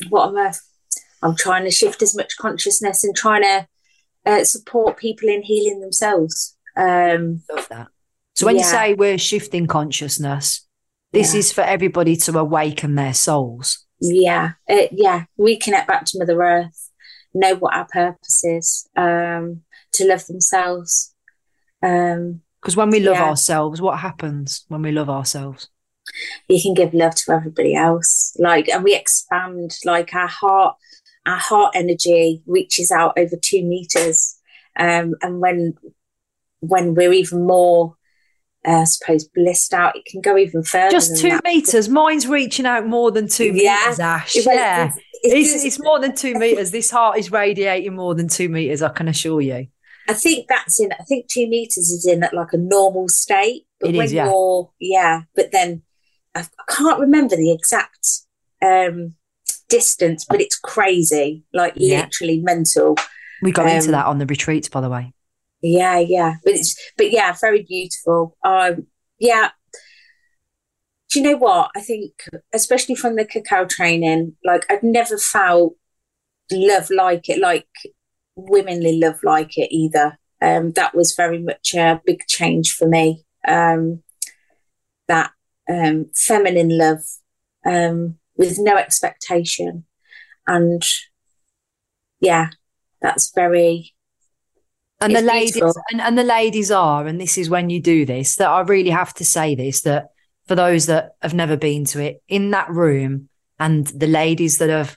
what am I? I'm trying to shift as much consciousness and trying to uh, support people in healing themselves. Um, Love that. So when yeah. you say we're shifting consciousness, this yeah. is for everybody to awaken their souls. Yeah, uh, yeah, reconnect back to Mother Earth know what our purpose is, um, to love themselves. um Because when we love yeah. ourselves, what happens when we love ourselves? You can give love to everybody else, like, and we expand. Like our heart, our heart energy reaches out over two meters, um, and when when we're even more uh, I suppose blissed out. It can go even further. Just two meters. Mine's reaching out more than two yeah. meters, Ash. yeah, it's, it's, more than two meters. This heart is radiating more than two meters. I can assure you. I think that's in. I think two meters is in like a normal state. But it when is, yeah. you're, yeah. But then I, I can't remember the exact um, distance, but it's crazy, like yeah. literally mental. We got um, into that on the retreats, by the way. Yeah, yeah, but it's but yeah, very beautiful. Um, yeah, do you know what? I think, especially from the cacao training, like I've never felt love like it, like womanly love like it either. Um, that was very much a big change for me. Um, that um, feminine love um, with no expectation. And yeah, that's very. And the ladies and, and the ladies are, and this is when you do this, that I really have to say this that for those that have never been to it, in that room and the ladies that have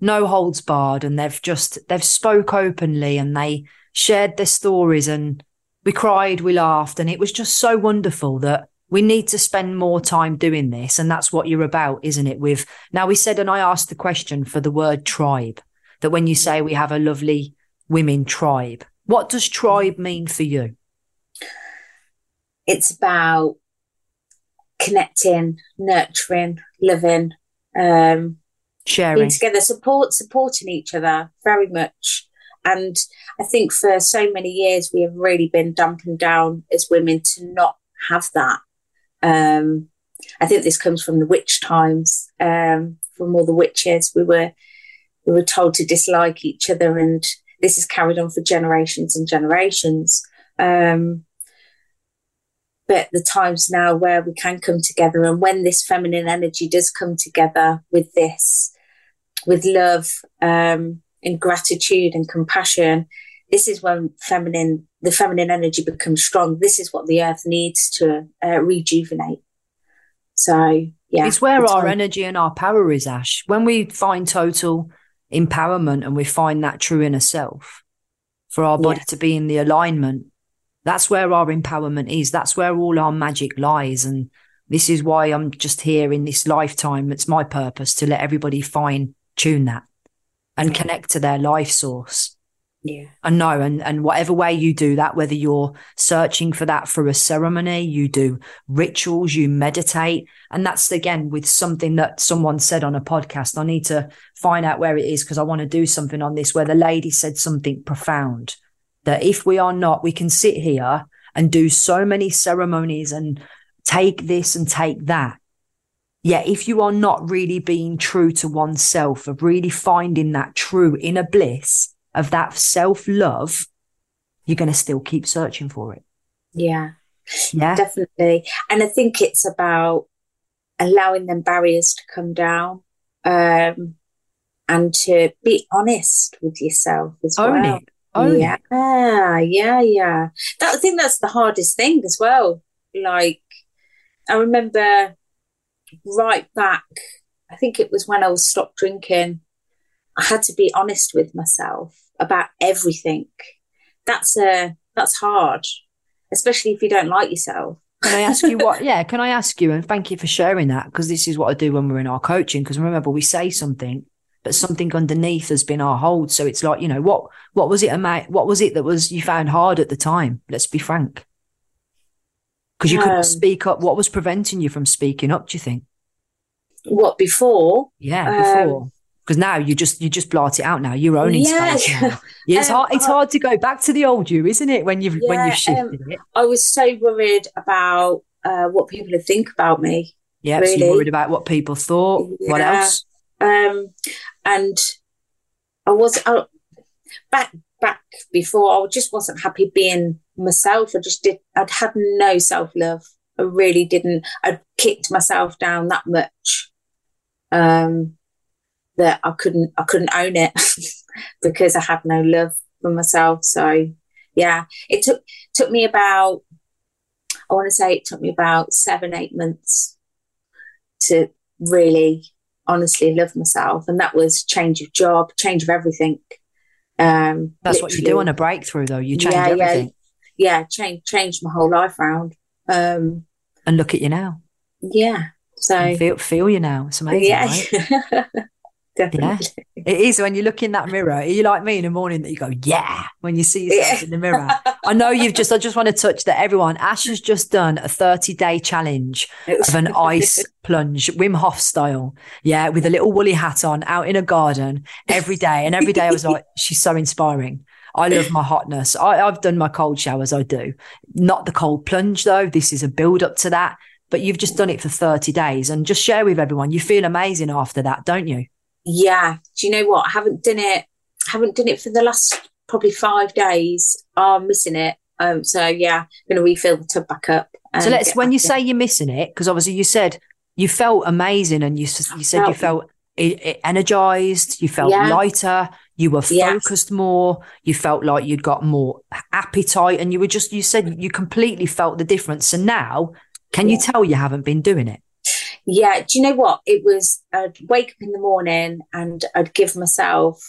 no holds barred and they've just they've spoke openly and they shared their stories and we cried, we laughed, and it was just so wonderful that we need to spend more time doing this. And that's what you're about, isn't it? With now we said, and I asked the question for the word tribe, that when you say we have a lovely women tribe, what does tribe mean for you? It's about connecting, nurturing, loving, um, sharing being together, support, supporting each other very much. And I think for so many years we have really been dampened down as women to not have that. Um, I think this comes from the witch times, um, from all the witches. We were we were told to dislike each other, and this is carried on for generations and generations. Um, but the times now where we can come together and when this feminine energy does come together with this with love um, and gratitude and compassion this is when feminine the feminine energy becomes strong. This is what the earth needs to uh, rejuvenate. So yeah it's where our energy and our power is ash. When we find total empowerment and we find that true inner self for our body yeah. to be in the alignment That's where our empowerment is. That's where all our magic lies. And this is why I'm just here in this lifetime. It's my purpose to let everybody fine tune that and connect to their life source. Yeah. And know, and, and whatever way you do that, whether you're searching for that for a ceremony, you do rituals, you meditate. And that's again with something that someone said on a podcast. I need to find out where it is because I want to do something on this where the lady said something profound that if we are not, we can sit here and do so many ceremonies and take this and take that. Yet, if you are not really being true to oneself, of really finding that true inner bliss of that self love, you're going to still keep searching for it. Yeah. Yeah. Definitely. And I think it's about allowing them barriers to come down um, and to be honest with yourself as Own well. It. Own yeah, it. yeah, yeah. That I think that's the hardest thing as well. Like I remember right back, I think it was when I was stopped drinking. I had to be honest with myself about everything. That's a uh, that's hard, especially if you don't like yourself. Can I ask you what? (laughs) Yeah, can I ask you? And thank you for sharing that because this is what I do when we're in our coaching. Because remember, we say something, but something underneath has been our hold. So it's like you know what? What was it? about? What was it that was you found hard at the time? Let's be frank. Because you couldn't um, speak up. What was preventing you from speaking up? Do you think? What before? Yeah, before. Because um, now you just you just blart it out now. You're owning yeah. space now. Yeah, it's (laughs) um, hard. It's hard to go back to the old you, isn't it? When you've yeah, when you've shifted um, it. I was so worried about uh, what people would think about me. Yeah, really. so you're worried about what people thought. Yeah. What else? Um, and I was uh, back back before. I just wasn't happy being myself. I just did. I'd had no self love. I really didn't. I'd kicked myself down that much um, that I couldn't. I couldn't own it (laughs) because I had no love for myself. So yeah, it took took me about. I want to say it took me about seven, eight months to really honestly love myself, and that was change of job, change of everything. Um, That's what you do on a breakthrough, though. You change yeah, everything. Yeah, yeah, change changed my whole life around. Um, and look at you now. Yeah. So and feel feel you now. It's amazing. Yeah. Right? (laughs) Definitely. Yeah, (laughs) it is when you look in that mirror. Are you like me in the morning that you go, yeah, when you see yourself yeah. in the mirror? I know you've just, I just want to touch that everyone. Ash has just done a 30 day challenge of an (laughs) ice plunge, Wim Hof style. Yeah, with a little woolly hat on out in a garden every day. And every day I was like, she's so inspiring. I love my hotness. I, I've done my cold showers, I do. Not the cold plunge though. This is a build up to that. But you've just done it for 30 days and just share with everyone. You feel amazing after that, don't you? Yeah do you know what i haven't done it haven't done it for the last probably five days i'm missing it um so yeah i'm gonna refill the tub back up so let's when you say you're missing it because obviously you said you felt amazing and you, you said felt, you felt energized you felt yeah. lighter you were focused yeah. more you felt like you'd got more appetite and you were just you said you completely felt the difference and now can yeah. you tell you haven't been doing it yeah, do you know what? It was, I'd wake up in the morning and I'd give myself,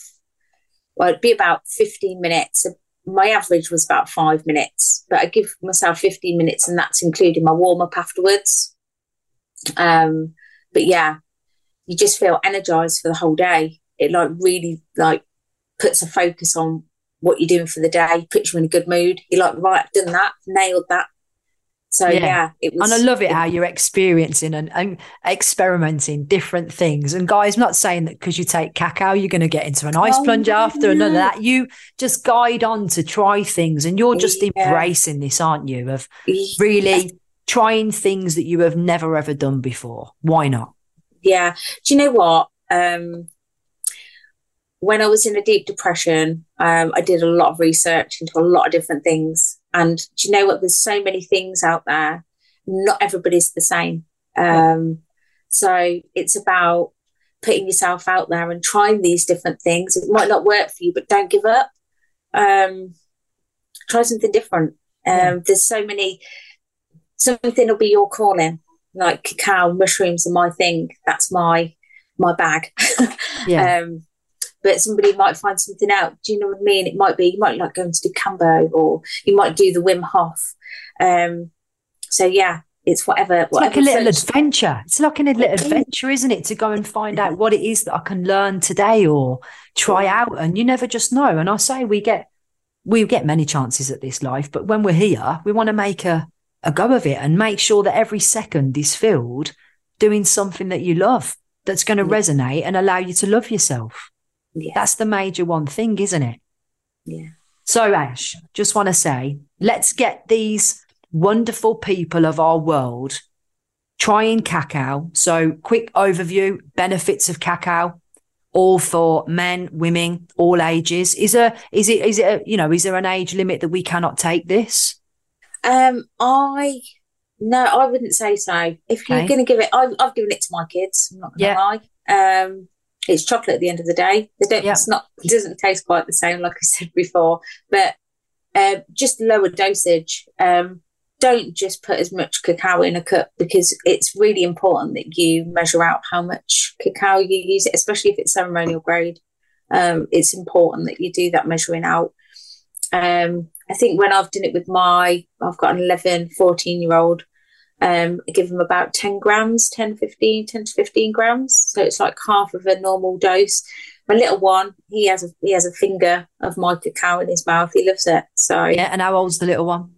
well, it'd be about 15 minutes. My average was about five minutes, but I give myself 15 minutes and that's including my warm up afterwards. Um, but yeah, you just feel energized for the whole day. It like really like puts a focus on what you're doing for the day, puts you in a good mood. You're like, right, I've done that, nailed that. So yeah, yeah it was. And I love it how you're experiencing and, and experimenting different things. And guys, I'm not saying that because you take cacao, you're going to get into an ice oh, plunge after and none that. You just guide on to try things, and you're just yeah. embracing this, aren't you? Of really trying things that you have never ever done before. Why not? Yeah. Do you know what? Um, when I was in a deep depression, um, I did a lot of research into a lot of different things. And do you know what? There's so many things out there. Not everybody's the same. Um, so it's about putting yourself out there and trying these different things. It might not work for you, but don't give up. Um, try something different. Um, yeah. There's so many, something will be your calling, like cacao, mushrooms are my thing. That's my, my bag. (laughs) yeah. Um, but somebody might find something out. Do you know what I mean? It might be you might like going to do Kambo, or you might do the Wim Hof. Um, so yeah, it's whatever. It's whatever like a little adventure. It's like an little adventure, isn't it? To go and find out what it is that I can learn today or try out. And you never just know. And I say we get we get many chances at this life, but when we're here, we want to make a, a go of it and make sure that every second is filled doing something that you love that's going to yeah. resonate and allow you to love yourself. Yeah. That's the major one thing, isn't it? Yeah. So, Ash, just want to say, let's get these wonderful people of our world trying cacao. So, quick overview benefits of cacao, all for men, women, all ages. Is there is it is it a, you know is there an age limit that we cannot take this? Um, I no, I wouldn't say so. If you're going to give it, I've, I've given it to my kids. I'm not going to yeah. lie. Um, it's chocolate at the end of the day. They don't. It's not. It doesn't taste quite the same, like I said before. But uh, just lower dosage. Um, don't just put as much cacao in a cup because it's really important that you measure out how much cacao you use, especially if it's ceremonial grade. Um, it's important that you do that measuring out. Um, I think when I've done it with my, I've got an 11, 14 year old, um, I give them about 10 grams, 10, 15, 10 to 15 grams. So it's like half of a normal dose. My little one, he has a, he has a finger of my cacao in his mouth. He loves it. So yeah. And how old's the little one?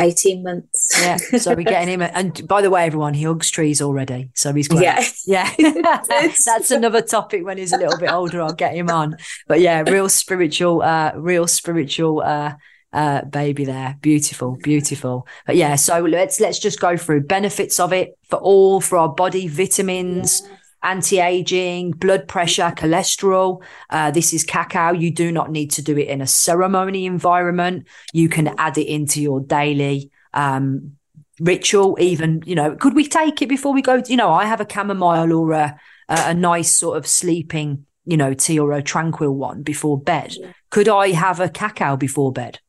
18 months. yeah. So we're getting him. And by the way, everyone, he hugs trees already. So he's great. Yeah. Yeah. (laughs) (laughs) That's another topic when he's a little bit older. I'll get him on. But yeah, real spiritual, uh, real spiritual, uh, uh, baby there. Beautiful, beautiful. But yeah, so let's let's just go through benefits of it for all for our body, vitamins, yeah. anti-aging, blood pressure, cholesterol. Uh, this is cacao. You do not need to do it in a ceremony environment. You can add it into your daily um, ritual. Even you know, could we take it before we go? You know, I have a chamomile or a a, a nice sort of sleeping you know, tea or a tranquil one before bed. Could I have a cacao before bed?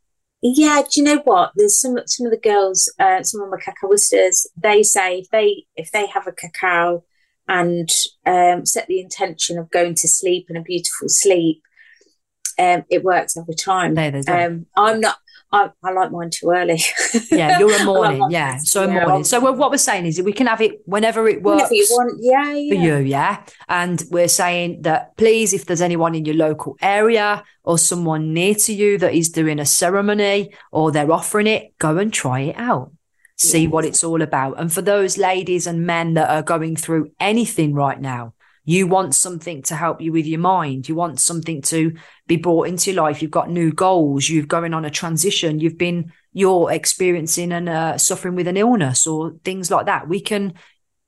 Yeah, do you know what? There's some some of the girls, uh, some of my cacaoistas, they say if they if they have a cacao and um, set the intention of going to sleep in a beautiful sleep, um, it works every time. No, um, I'm not. I, I, like mine too early. yeah, you're a (laughs) morning. yeah, so a morning. So what we're saying is that we can have it whenever it works. Whenever you want. Yeah, yeah. For you, yeah. And we're saying that please, if there's anyone in your local area or someone near to you that is doing a ceremony or they're offering it, go and try it out. See what it's all about. And for those ladies and men that are going through anything right now, you want something to help you with your mind. You want something to be brought into your life. You've got new goals. You're going on a transition. You've been, you're experiencing and uh, suffering with an illness or things like that. We can,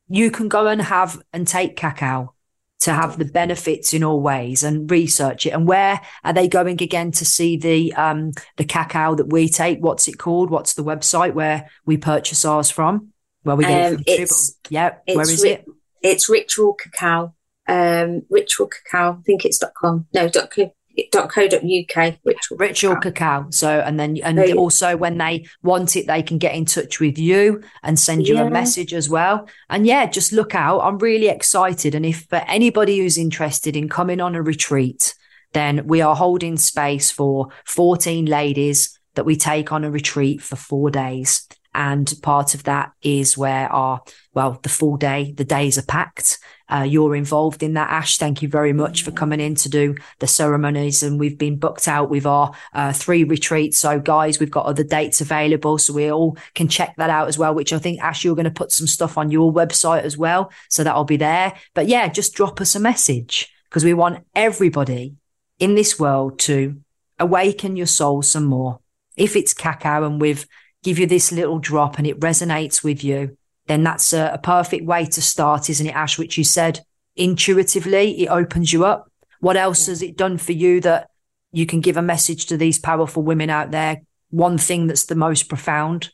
you can go and have and take cacao to have the benefits in all ways and research it. And where are they going again to see the um the cacao that we take? What's it called? What's the website where we purchase ours from? Where we get um, it from? Yeah, where is ri- it? It's Ritual Cacao um, Ritual Cacao. I think it's .com. No, dot co, .co.uk. Ritual, Ritual cacao. cacao. So, and then, and so, also when they want it, they can get in touch with you and send you yeah. a message as well. And yeah, just look out. I'm really excited. And if for anybody who's interested in coming on a retreat, then we are holding space for 14 ladies that we take on a retreat for four days. And part of that is where our, well, the full day, the days are packed. Uh, you're involved in that, Ash. Thank you very much for coming in to do the ceremonies. And we've been booked out with our uh, three retreats. So, guys, we've got other dates available. So we all can check that out as well, which I think, Ash, you're going to put some stuff on your website as well. So that'll be there. But yeah, just drop us a message because we want everybody in this world to awaken your soul some more. If it's cacao and we've give you this little drop and it resonates with you, then that's a, a perfect way to start, isn't it, Ash? Which you said intuitively, it opens you up. What else has it done for you that you can give a message to these powerful women out there? One thing that's the most profound?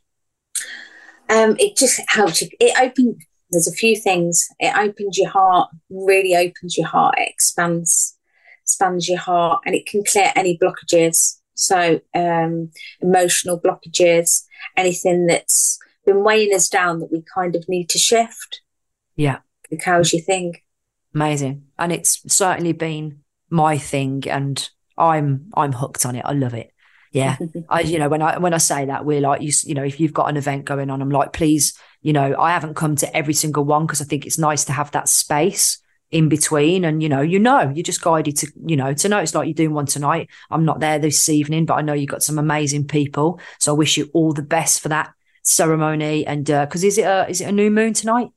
Um, it just helps you. It opens. There's a few things. It opens your heart. Really opens your heart. It expands, expands your heart, and it can clear any blockages. So um, emotional blockages, anything that's been weighing us down that we kind of need to shift. Yeah. How's your thing? Amazing. And it's certainly been my thing and I'm I'm hooked on it. I love it. Yeah. (laughs) I you know when I when I say that we're like you you know if you've got an event going on I'm like please you know I haven't come to every single one because I think it's nice to have that space in between. And you know you know you're just guided to you know to know. It's like you're doing one tonight. I'm not there this evening but i know you've got some amazing people. So i wish you all the best for that ceremony. And because uh, is it a is it a new moon tonight?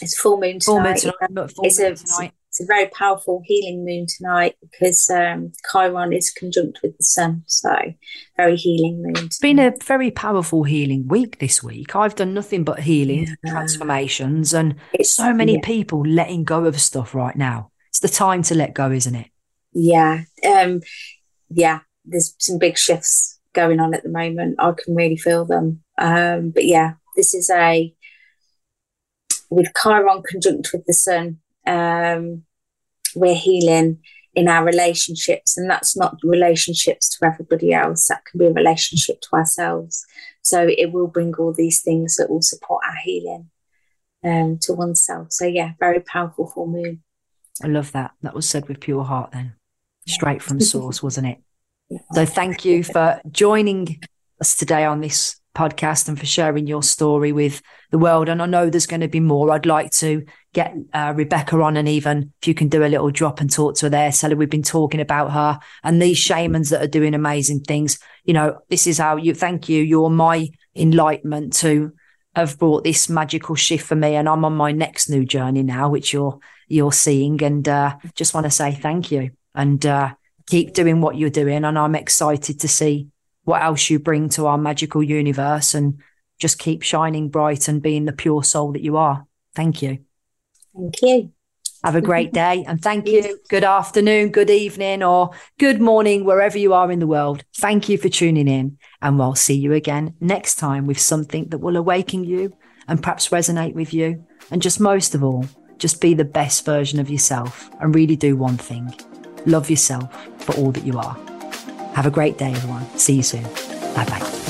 It's full moon tonight, full moon tonight. Full moon tonight it's a very powerful healing moon tonight because um, Chiron is conjunct with the sun. So, very healing moon. Tonight. It's been a very powerful healing week this week. I've done nothing but healing, yeah. transformations, and it's, so many yeah. people letting go of stuff right now. It's the time to let go, isn't it? Yeah. Um, yeah. There's some big shifts going on at the moment. I can really feel them. Um, but yeah, this is a with Chiron conjunct with the sun. Um, we're healing in our relationships and that's not relationships to everybody else. That can be a relationship to ourselves. So it will bring all these things that will support our healing um, to oneself. So yeah very powerful full moon. I love that. That was said with pure heart then. Straight from source wasn't it? Yeah. (laughs) so thank you for joining us today on this podcast and for sharing your story with the world. And I know there's going to be more. I'd like to get uh, Rebecca on and even if you can do a little drop and talk to her there. Sally, we've been talking about her and these shamans that are doing amazing things. You know, this is how you thank you. You're my enlightenment to have brought this magical shift for me. And I'm on my next new journey now, which you're you're seeing. And uh, just want to say thank you and uh, keep doing what you're doing. And I'm excited to see what else you bring to our magical universe and just keep shining bright and being the pure soul that you are. Thank you. Thank you. Have a great (laughs) day and thank you. Good afternoon, good evening, or good morning, wherever you are in the world. Thank you for tuning in. And we'll see you again next time with something that will awaken you and perhaps resonate with you. And just most of all, just be the best version of yourself and really do one thing love yourself for all that you are. Have a great day, everyone. See you soon. Bye bye.